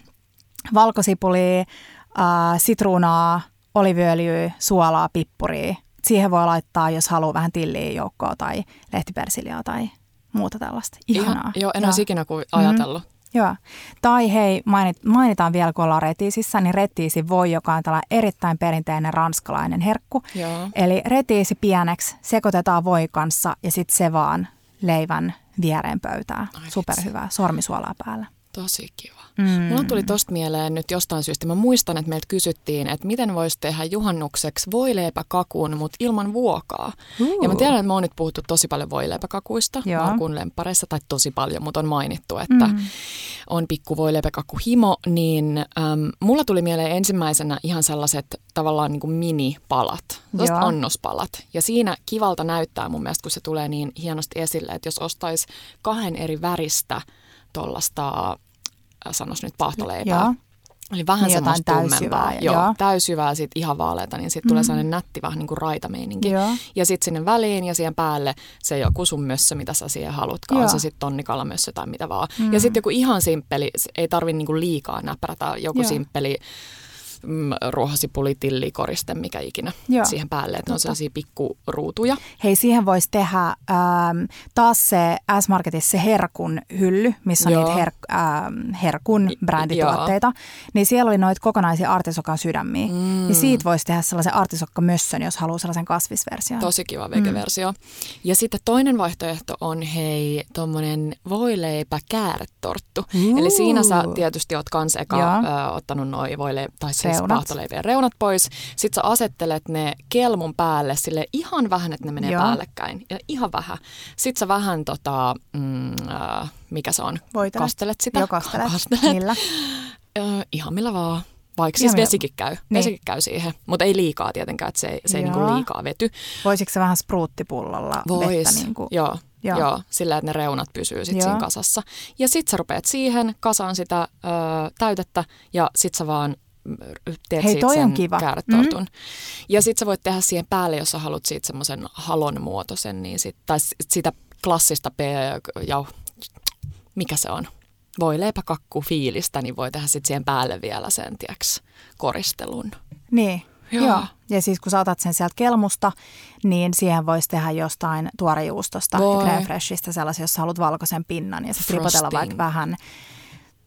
valkosipulia, äh, sitruunaa, oliviöljyä, suolaa, pippuria. Siihen voi laittaa, jos haluaa vähän tilliä joukkoa tai lehtipersiliaa tai muuta tällaista. Ihanaa. Ihan, joo, en Joo. olisi ikinä kuin ajatellut. Joo. Tai hei, mainit, mainitaan vielä, kun ollaan retiisissä, niin retiisi voi, joka on tällainen erittäin perinteinen ranskalainen herkku. Joo. Eli retiisi pieneksi, sekoitetaan voi kanssa ja sitten se vaan leivän viereen pöytään. Ai Superhyvää, sormisuolaa päällä. Tosi kiva. Mm. Mulla tuli tosta mieleen nyt jostain syystä. Mä muistan, että meiltä kysyttiin, että miten voisi tehdä juhannukseksi voileipäkakun, mutta ilman vuokaa. Uh. Ja mä tiedän, että me on nyt puhuttu tosi paljon voileipäkakuista. Joo. Markun lemppareissa, tai tosi paljon, mutta on mainittu, että Mm. on pikku voileipäkakku himo. Niin äm, mulla tuli mieleen ensimmäisenä ihan sellaiset tavallaan niin kuin minipalat, sellaiset Joo. annospalat. Ja siinä kivalta näyttää mun mielestä, kun se tulee niin hienosti esille, että jos ostaisi kahden eri väristä tuollaista, sanois nyt paahtoleipää. Joo. Eli vähän Niin jotain semmoista tummempaa. täysjyvää, Joo, joo. täysjyvää sit ihan vaaleita, niin sitten tulee sellainen nätti vähän niin kuin raitameininki. Joo. Ja sitten sinne väliin ja siihen päälle se joku sun mössö, mitä sä siihen haluatkaan. Joo. On se sitten tonnikala mössö tai mitä vaan. Mm. Ja sitten joku ihan simppeli, ei tarvi niinku liikaa näprätä, joku Joo. simppeli mm, ruohosipuli, mikä ikinä Joo. siihen päälle. Että ne on sellaisia pikkuruutuja. Hei, siihen voisi tehdä ähm, taas se S-Marketissa se Herkun hylly, missä on Joo. niitä her, ähm, Herkun brändituotteita. Niin siellä oli noita kokonaisia artisokan sydämiä. Mm. Niin siitä voisi tehdä sellaisen artisokkamössön, jos haluaa sellaisen kasvisversion. Tosi kiva vegeversio. Mm. Ja sitten toinen vaihtoehto on hei, tuommoinen voileipä kääretorttu. Eli siinä sä tietysti oot kans eka Joo. ö, ottanut noi voile, tai siis Reunat. paahtoleivien reunat pois. Sitten sä asettelet ne kelmun päälle sille ihan vähän, että ne menee Joo. päällekkäin. Ja ihan vähän. Sitten sä vähän tota, mm, äh, mikä se on? Voitelet. Kastelet sitä. Joo, kastelet. Kastelet. Millä? Ihan millä vaan. Vaikka siis vesikin käy. Niin. Vesikin käy siihen, mutta ei liikaa tietenkään, että se ei, se ei niinku liikaa vety. Voisiko se vähän spruuttipullolla Vois, vettä niin kuin, joo, Joo. joo. sillä että ne reunat pysyy sitten Joo. siinä kasassa. Ja sit sä rupeat siihen kasaan sitä ö, täytettä ja sit sä vaan teet Hei, siitä toi sen on kiva. kääretortun. Mm. Ja sit sä voit tehdä siihen päälle, jos sä haluat siitä semmoisen halon muotoisen, niin sit, tai sitä klassista pe- jau, mikä se on? Voi leipäkakku fiilistä, niin voi tehdä sitten siihen päälle vielä sen, tiiäks, koristelun. Niin, Joo. Joo. Ja siis kun sä otat sen sieltä kelmusta, niin siihen voisi tehdä jostain tuorejuustosta, Voi. crème freshistä sellaisen, jos sä haluat valkoisen pinnan. Ja sitten ripotella vaikka vähän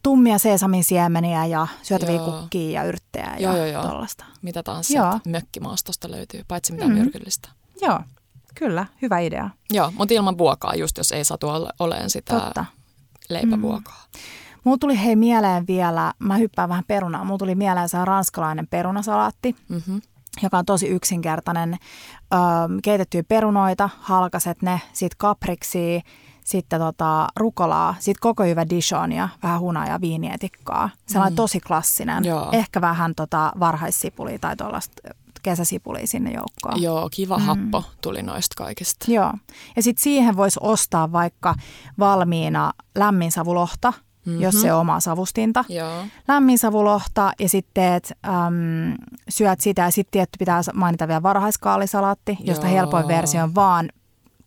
tummia seesamin siemeniä ja syötäviä Joo. kukkia ja yrttejä Joo, ja joo, tollasta. Mitä taas Joo. mökkimaastosta löytyy, paitsi mitään Mm. myrkyllistä. Joo, kyllä, hyvä idea. Joo, mutta ilman vuokaa, just jos ei satu ole- oleen sitä Totta. leipävuokaa. Mulla tuli hei mieleen vielä, mä hyppään vähän perunaa, mulla tuli mieleen se ranskalainen perunasalaatti, Mm-hmm. joka on tosi yksinkertainen. Öö, keitettyjä perunoita, halkaset ne, sit kapriksia, sitten tota, rukolaa, sitten koko hyvä dijonia, vähän hunajaa, viinietikkaa. Sellainen mm. tosi klassinen. Joo. Ehkä vähän tota varhaissipulia tai tuollaista kesäsipulia sinne joukkoon. Joo, kiva mm. happo tuli noista kaikista. Joo. Ja sitten siihen voisi ostaa vaikka valmiina lämminsavulohta, mm-hmm. jos se on oma savustinta. Joo. Lämminsavulohta ja sitten teet, äm, syöt sitä ja sitten tietty pitää mainita vielä varhaiskaalisalaatti, josta Joo. helpoin versio on vaan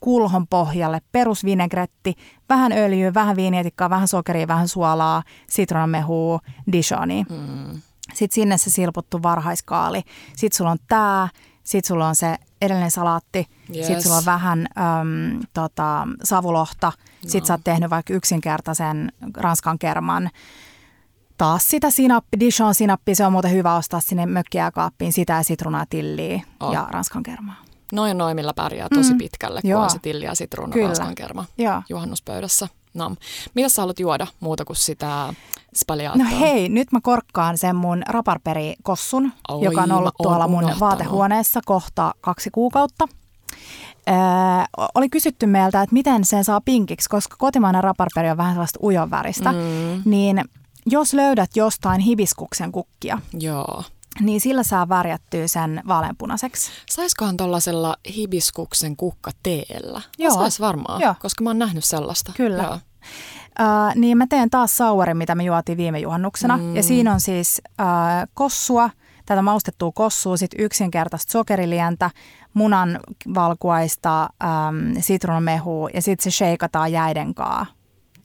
kulhon pohjalle perusvinegretti, vähän öljyä, vähän viinietikkaa, vähän sokeria, vähän suolaa, sitronamehua, dijonia. Mm. Sitten sinne se silputtu varhaiskaali. Sitten sulla on tämä, sitten sulla on se edellinen salaatti, Yes. sitten sulla on vähän äm, tota, savulohta, sitten No. sä oot tehnyt vaikka yksinkertaisen ranskan kerman. Taas sitä sinappi, Dijon sinappi, se on muuten hyvä ostaa sinne mökkijääkaappiin, sitä ja sitruunaa tilliä Oh. ja ranskan kermaa. Noin millä pärjää tosi Mm. pitkälle, kun Joo. on se tilli ja sitruuna juhannuspöydässä. No, mitä sä haluat juoda muuta kuin sitä spaliaattoa? No hei, nyt mä korkkaan sen mun raparperikossun, Oi, joka on ollut tuolla mun unohtanut. vaatehuoneessa kohta kaksi kuukautta. Öö, oli kysytty meiltä, että miten sen saa pinkiksi, koska kotimainen raparperi on vähän sellaista ujon väristä. Mm, Niin jos löydät jostain hibiskuksen kukkia, joo. Niin sillä saa värjättyä sen vaaleanpunaiseksi. Saiskohan tollasella hibiskuksen kukkateellä? Joo. Sais varmaan, Joo. koska mä oon nähnyt sellaista. Kyllä. Joo. Öö, niin mä teen taas sauerin, mitä me juotiin viime juhannuksena. Mm. Ja siinä on siis öö, kossua, tätä maustettua kossua, sitten yksinkertaista sokerilientä, munan valkuaista, ähm, sitruunamehua ja sitten se shakeataan jäiden kaa.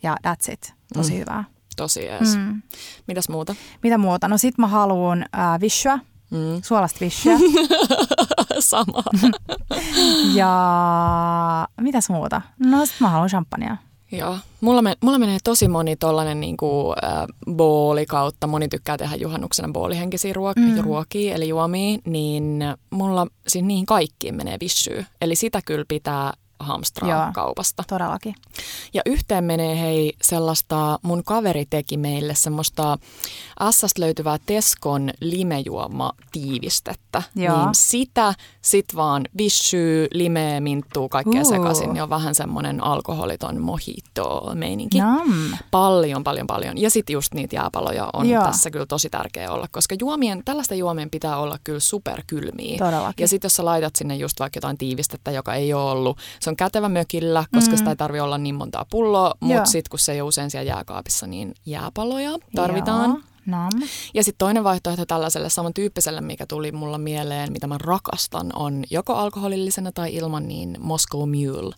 Ja that's it. Tosi Mm. hyvää. Tosi jees. Mm. Mitäs muuta? Mitä muuta? No sit mä haluun äh, vishyä, Mm. suolasta vishyä. Sama. ja mitäs muuta? No sit mä haluan champagnea. Joo. Mulla, men, mulla menee tosi moni tollanen niinku, äh, booli kautta. Moni tykkää tehdä juhannuksena boolihenkisiä ruok- mm. ruokia, eli juomia. Niin mulla siis niihin kaikkiin menee vissyy. Eli sitä kyllä pitää hamstraa Joo. kaupasta. Todellakin. Ja yhteen menee hei sellaista, mun kaveri teki meille semmoista Assasta löytyvää Teskon limejuoma tiivistettä. Joo. Niin sitä sit vaan vissyy, limeä, minttuu, kaikkea Uu. sekaisin. Ja on vähän semmoinen alkoholiton mojito-meininki. Nam. Paljon, paljon, paljon. Ja sitten just niitä jääpaloja on Joo. tässä kyllä tosi tärkeä olla, koska juomien, tällaista juomien pitää olla kyllä superkylmiä. Todellakin. Ja sitten jos sä laitat sinne just vaikka jotain tiivistettä, joka ei ole ollut, se on kätevä mökillä, koska Mm. sitä ei tarvi olla niin montaa pulloa, mutta sitten kun se ei ole usein siellä jääkaapissa, niin jääpaloja tarvitaan. Joo. Nam. Ja sitten toinen vaihtoehto tällaiselle samantyyppiselle, mikä tuli mulla mieleen, mitä mä rakastan, on joko alkoholillisena tai ilman, niin Moscow Mule.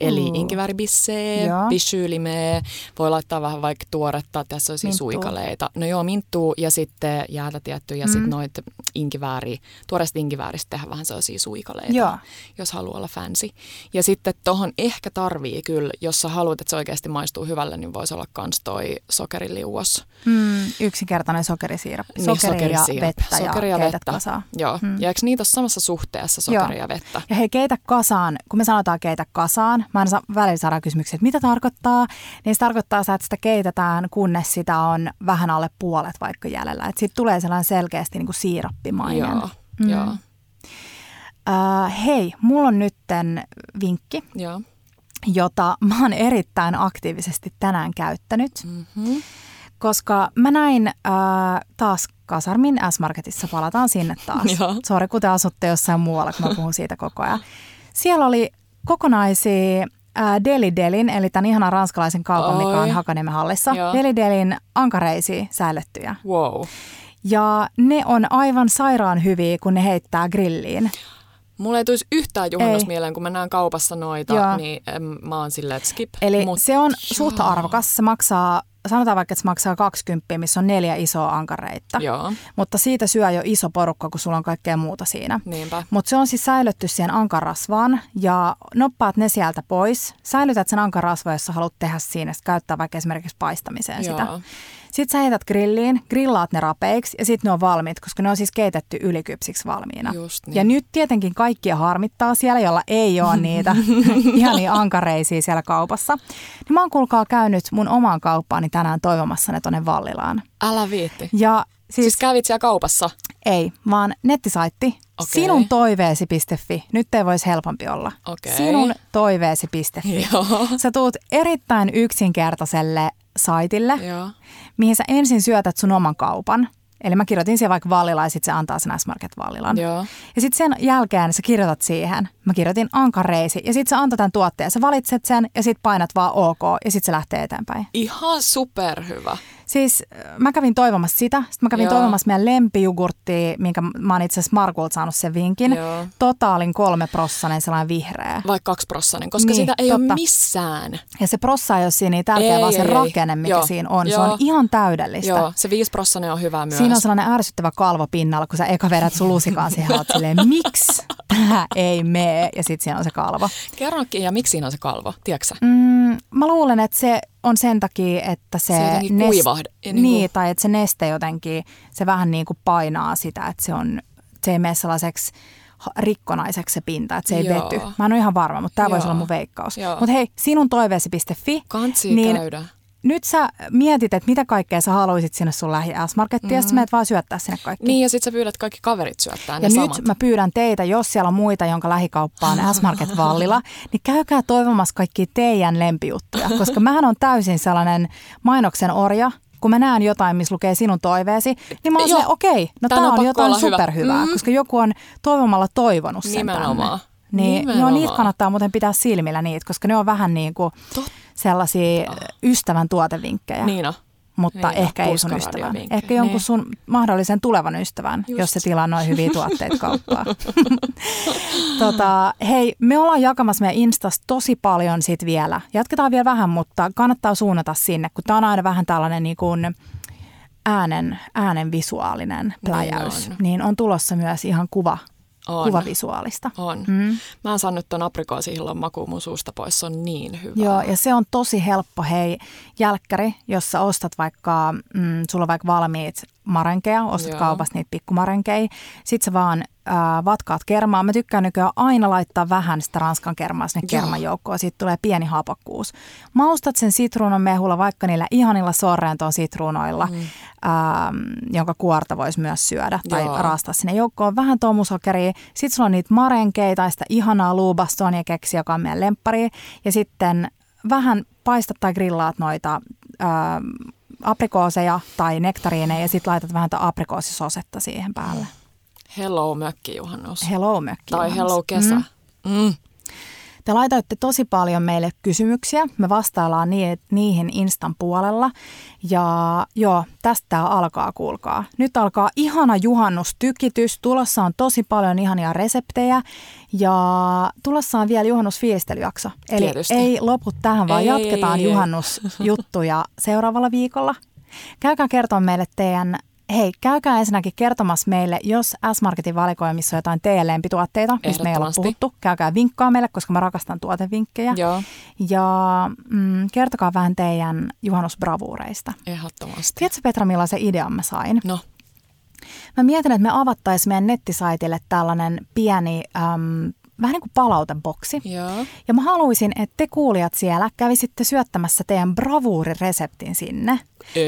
Eli Uu. inkivääribissee, Joo. bishyylimee, voi laittaa vähän vaikka tuoretta, tässä on Minttua. suikaleita. No joo, minttuu ja sitten jäätä tietty ja Mm. sitten noit inkivääri, tuoreesta inkivääristä tehdä vähän sellaisia suikaleita, Joo. jos haluaa olla fancy. Ja sitten tohon ehkä tarvii kyllä, jos sä haluat, että se oikeasti maistuu hyvälle, niin voisi olla kans toi sokeriliuos. Mm, yksinkertainen sokerisiirap. Niin, Sokeri ja vettä Sokeri ja ja vettä. kasaan. Joo, Mm. mm. ja eikö niitä ole samassa suhteessa sokeria ja vettä? Ja hei, keitä kasaan, kun me sanotaan keitä kasaan, mä aina välillä saadaan kysymyksiä, että mitä tarkoittaa, niin se tarkoittaa sitä, että sitä keitetään, kunnes sitä on vähän alle puolet vaikka jäljellä. Että siitä tulee sellainen selkeästi niin kuin siirappimainen. Joo, Mm. joo, Äh, hei, mulla on nytten vinkki, joo. jota mä oon erittäin aktiivisesti tänään käyttänyt, Mm-hmm. koska mä näin äh, taas Kasarmin S-Marketissa, palataan sinne taas. Sori, kun te asutte jossain muualla, kun mä puhun siitä koko ajan. Siellä oli kokonaisia Deli Delin, eli tämän ihanan ranskalaisen kaupan, mikä on. Hakaniemen hallissa. Joo. Deli Delin ankareisia säilyttyjä. Wow. Ja ne on aivan sairaan hyviä, kun ne heittää grilliin. Mulla ei tulisi yhtään juhannus Ei. mieleen, kun mä näen kaupassa noita, Joo. niin em, mä oon silleen, että skip. Eli Mut se on joo. suht arvokas. Se maksaa, sanotaan vaikka, että se maksaa 20, missä on neljä isoa ankareita. Joo, Mutta siitä syö jo iso porukka, kun sulla on kaikkea muuta siinä. Mutta se on siis säilytty siihen ankarasvaan ja noppaat ne sieltä pois. Säilytät sen ankarasvan, jos sä haluat tehdä siinä, sit käyttää vaikka esimerkiksi paistamiseen sitä. Joo. Sitten sä heität grilliin, grillaat ne rapeiksi ja sitten ne on valmiit, koska ne on siis keitetty ylikypsiksi valmiina. Just niin. Ja nyt tietenkin kaikkia harmittaa siellä, jolla ei ole niitä ihania ankareisia siellä kaupassa. Niin mä oon kuulkaa käynyt mun omaan kauppaani tänään toivomassa ne tonne Vallilaan. Älä viitti. Ja siis, Siis kävit siellä kaupassa? ei, vaan nettisaitti Okei. sinun toiveesi.fi. Nyt ei voisi helpompi olla. Okei. Sinun toiveesi.fi. Joo. Sä tuut erittäin yksinkertaiselle saitille, Joo. mihin sä ensin syötät sun oman kaupan. Eli mä kirjoitin siihen vaikka Vallila ja sitten se antaa sen S-Market Vallilan. Joo. Ja sitten sen jälkeen sä kirjoitat siihen. Mä kirjoitin ankareisi ja sitten sä antat tämän tuotteen. Sä valitset sen ja sitten painat vaan OK ja sitten se lähtee eteenpäin. Ihan superhyvä. Siis äh, mä kävin toivomassa sitä. Sitten mä kävin Joo. toivomassa meidän lempijugurttia, minkä mä oon itse asiassa Markulta saanut sen vinkin. Joo. Totaalin kolme prossanen sellainen vihreä. Vaikka kaksiprossainen, koska Niin, sitä ei totta. ole missään. Ja se prossa ei ole siinä niin tärkeä, Ei, vaan se ei, rakenne, mikä Joo. siinä on. Se Joo. on ihan täydellistä. Joo, se viisiprossainen on hyvä myös. Siinä on sellainen ärsyttävä kalvo pinnalla, kun sä eka vedät sun lusikaan siihen, oot silleen, miksi tämä ei mene? Ja sitten siinä on se kalvo. Kerrokin, ja miksi siinä on se kalvo, tiedätkö? Mm, mä luulen, että se on sen takia, että se... Se jotenkin kuivahde- Niin, niin tai että se neste jotenkin, se vähän niin kuin painaa sitä, että se on, se ei mene sellaiseksi rikkonaiseksi se pinta, että se ei Joo. vety. Mä en ole ihan varma, mutta tämä voisi olla mun veikkaus. Mutta hei, sinun toiveesi.fi. Kansi niin käydä. Nyt sä mietit, että mitä kaikkea sä haluaisit sinne sun lähi S-Markettiin, mm-hmm. ja sitten menet vaan syöttää sinne kaikki. Niin, ja sit sä pyydät kaikki kaverit syöttää ne Ja samat. nyt mä pyydän teitä, jos siellä on muita, jonka lähikauppa on S-Market Vallila, niin käykää toivomassa kaikki teidän lempijuttuja, koska mähän on täysin sellainen mainoksen orja, kun mä näen jotain, missä lukee sinun toiveesi, niin mä oon Joo. silleen, okei, no tää on on jotain olla hyvä. superhyvää, Mm. koska joku on toivomalla toivonut sen Nimenomaan. tänne. Niin, joo, Nimenomaan. niitä kannattaa muuten pitää silmillä niitä, koska ne on vähän niin kuin Totta. Sellaisia ystävän tuotevinkkejä. Niina. Mutta Niin, ehkä ei sun ystävän. Ehkä jonkun Niin. sun mahdollisen tulevan ystävän, Just. jos se tilaa noin hyviä tuotteita kauppaa. tota, hei, me ollaan jakamassa meidän Instassa tosi paljon sit vielä. Jatketaan vielä vähän, mutta kannattaa suunnata sinne, kun tämä on aina vähän tällainen niin kuin äänen, äänen visuaalinen pläjäys. on. Niin on tulossa myös ihan kuva, On. kuvavisuaalista. On. Mm. Mä en saanut ton aprikoosihillon makuun mun suusta pois, se on niin hyvä. Joo, ja se on tosi helppo, hei, jälkkäri, jos sä ostat vaikka, mm, sulla on vaikka valmiit marenkeja, ostat Joo. kaupasta niitä pikkumarenkeja, sit sä vaan äh, vatkaat kermaa. Mä tykkään nykyään aina laittaa vähän sitä ranskan kermaa sinne Joo. kermajoukkoon, siitä tulee pieni hapakkuus. Maustat sen sitruunan mehulla, vaikka niillä ihanilla sorrentoon sitruunoilla, mm. ähm, jonka kuorta voisi myös syödä tai Joo. raastaa sinne joukkoon. Vähän tomusokeria, sit sulla on niitä marenkeita tai sitä ihanaa luubastonia keksi, joka on meidän lemppari. Ja sitten vähän paistat tai grillaat noita ähm, aprikooseja tai nektariineja ja sitten laitat vähän tätä aprikoosisosetta siihen päälle. Hello mökkijuhannus. Hello mökki. tai hello kesä. Mm. Mm. Te laitoitte tosi paljon meille kysymyksiä. Me vastaillaan ni- niihin Instan puolella. Ja joo, tästä alkaa, kuulkaa. Nyt alkaa ihana juhannustykitys. Tulossa on tosi paljon ihania reseptejä. Ja tulossa on vielä juhannusfiilistelyjakso. Eli Tietysti. ei lopu tähän, vaan Ei, ei, jatketaan ei, ei. juhannusjuttuja seuraavalla viikolla. Käykää kertoa meille teidän Hei, käykää ensinnäkin kertomassa meille, jos S-Marketin valikoimissa on jotain teidän lempituotteita, mistä me ei Ehdottomasti. puhuttu. Käykää vinkkaa meille, koska mä rakastan tuotevinkkejä. Joo, Ja mm, kertokaa vähän teidän juhannusbravuureista. ehdottomasti. Tiedätkö Petra, millaisen idean mä sain? No, Mä mietin, että me avattaisiin meidän nettisaitille tällainen pieni, äm, vähän niin kuin palauteboksi. joo. Ja mä haluaisin, että te kuulijat siellä kävisitte syöttämässä teidän bravuurireseptin sinne.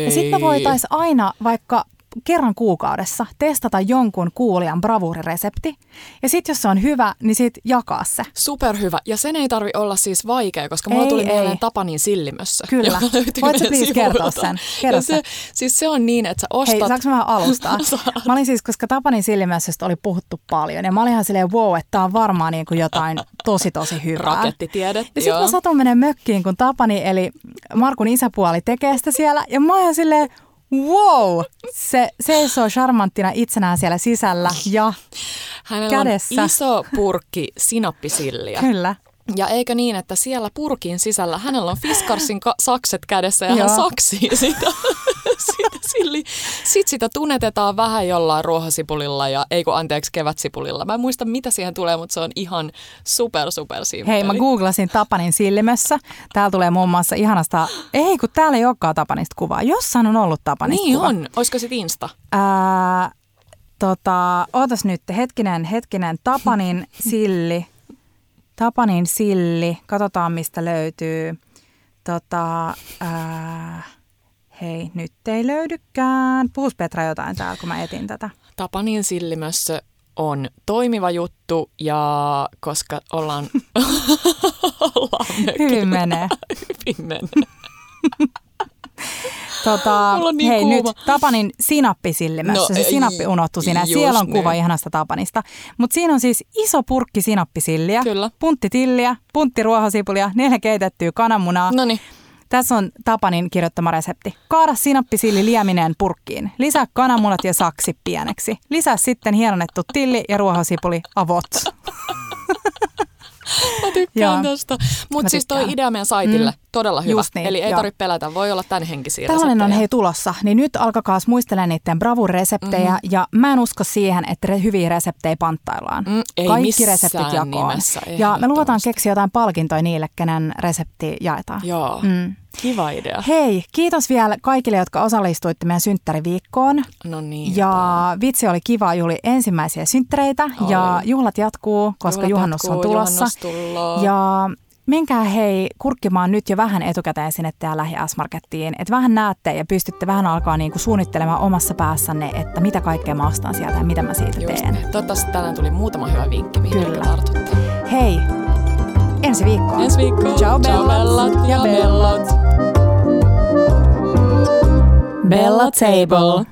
Ja sitten me voitaisiin aina vaikka kerran kuukaudessa testata jonkun kuulijan bravuuriresepti. Ja sitten jos se on hyvä, niin sitten jakaa se. Superhyvä. Ja sen ei tarvi olla siis vaikea, koska Ei, mulla tuli ei. mieleen Tapanin sillimössä. Kyllä. joka löytyy Voit sä meidän please kertoa sen? Kerro se, se. siis se on niin, että sä ostat... Hei, saanko mä vähän alustaa? Mä olin siis, koska Tapanin sillimässästä oli puhuttu paljon. Ja mä olin ihan silleen, wow, että tää on varmaan niin kuin jotain tosi tosi hyvää. Rakettitiedet, Ja sitten mä satun menen mökkiin, kun Tapani, eli Markun isäpuoli, tekee sitä siellä. Ja mä oon ihan silleen, wow, se seisoo charmanttina itsenään siellä sisällä ja Hänellä kädessä. on iso purkki sinappisilliä. Kyllä. Ja eikö niin, että siellä purkin sisällä hänellä on Fiskarsin ka- sakset kädessä ja hän saksii sitä, sitä silli. Sitten sitä tunetetaan vähän jollain ruohosipulilla ja ei kun anteeksi kevätsipulilla. Mä en muista mitä siihen tulee, mutta se on ihan super super simppeli. Hei, mä googlasin Tapanin sillimössä. Täällä tulee muun muassa ihanasta, ei kun täällä ei olekaan Tapanista kuvaa. Jossain on ollut Tapanista Niin kuva. on. Olisiko sit Insta? Ää, tota, ootas nyt, hetkinen, hetkinen, Tapanin silli. Tapanin silli, katsotaan mistä löytyy. Tota, ää, hei, nyt ei löydykään. Puhus Petra jotain täällä, kun mä etin tätä. Tapanin sillimössö on toimiva juttu ja koska ollaan, ollaan mökillä. Hyvin menee. Hyvin menee. Tota, niin hei kuuma. nyt Tapanin sinappisillimössä. No, No, se sinappi unohtui just Siellä on kuva niin. ihanasta Tapanista. Mutta siinä on siis iso purkki sinappisilliä, Kyllä. puntti tilliä, puntti ruohosipulia, neljä keitettyä kananmunaa. No niin. Tässä on Tapanin kirjoittama resepti. Kaada sinappisilli liemineen purkkiin. Lisää kananmunat ja saksi pieneksi. Lisää sitten hienonnettu tilli ja ruohosipuli avot. Mä tykkään tosta. Mutta siis toi idea meidän saitille, Mm. todella hyvä. Just niin, Eli ei joo. tarvitse pelätä, voi olla tämän henkisiä Tällainen on hei tulossa, niin nyt alkakaas muistelemaan niiden bravur-reseptejä mm-hmm. ja mä en usko siihen, että re- hyviä reseptejä panttaillaan. Mm, ei Kaikki reseptit jakoon. nimessä, ja me luvataan keksiä jotain palkintoja niille, kenen resepti jaetaan. Joo, Mm. Kiva idea. Hei, kiitos vielä kaikille, jotka osallistuitte meidän synttäriviikkoon. No niin. Ja vitsi oli kiva juhli ensimmäisiä synttäreitä Oli. ja juhlat jatkuu, koska Juhlat juhannus on jatkuu, tulossa. juhannus. Ja menkää hei kurkkimaan nyt jo vähän etukäteen sinne tää lähi markettiin että vähän näette ja pystytte vähän alkaa niinku suunnittelemaan omassa päässänne, että mitä kaikkea mä ostan sieltä ja mitä mä siitä Just teen. niin. Toivottavasti tänään tuli muutama hyvä vinkki, mihin Kyllä. Hei, ensi viikkoon. Ensi viikkoon. Ciao Ciao bellat bellat ja bellat. bellat. Bella Table.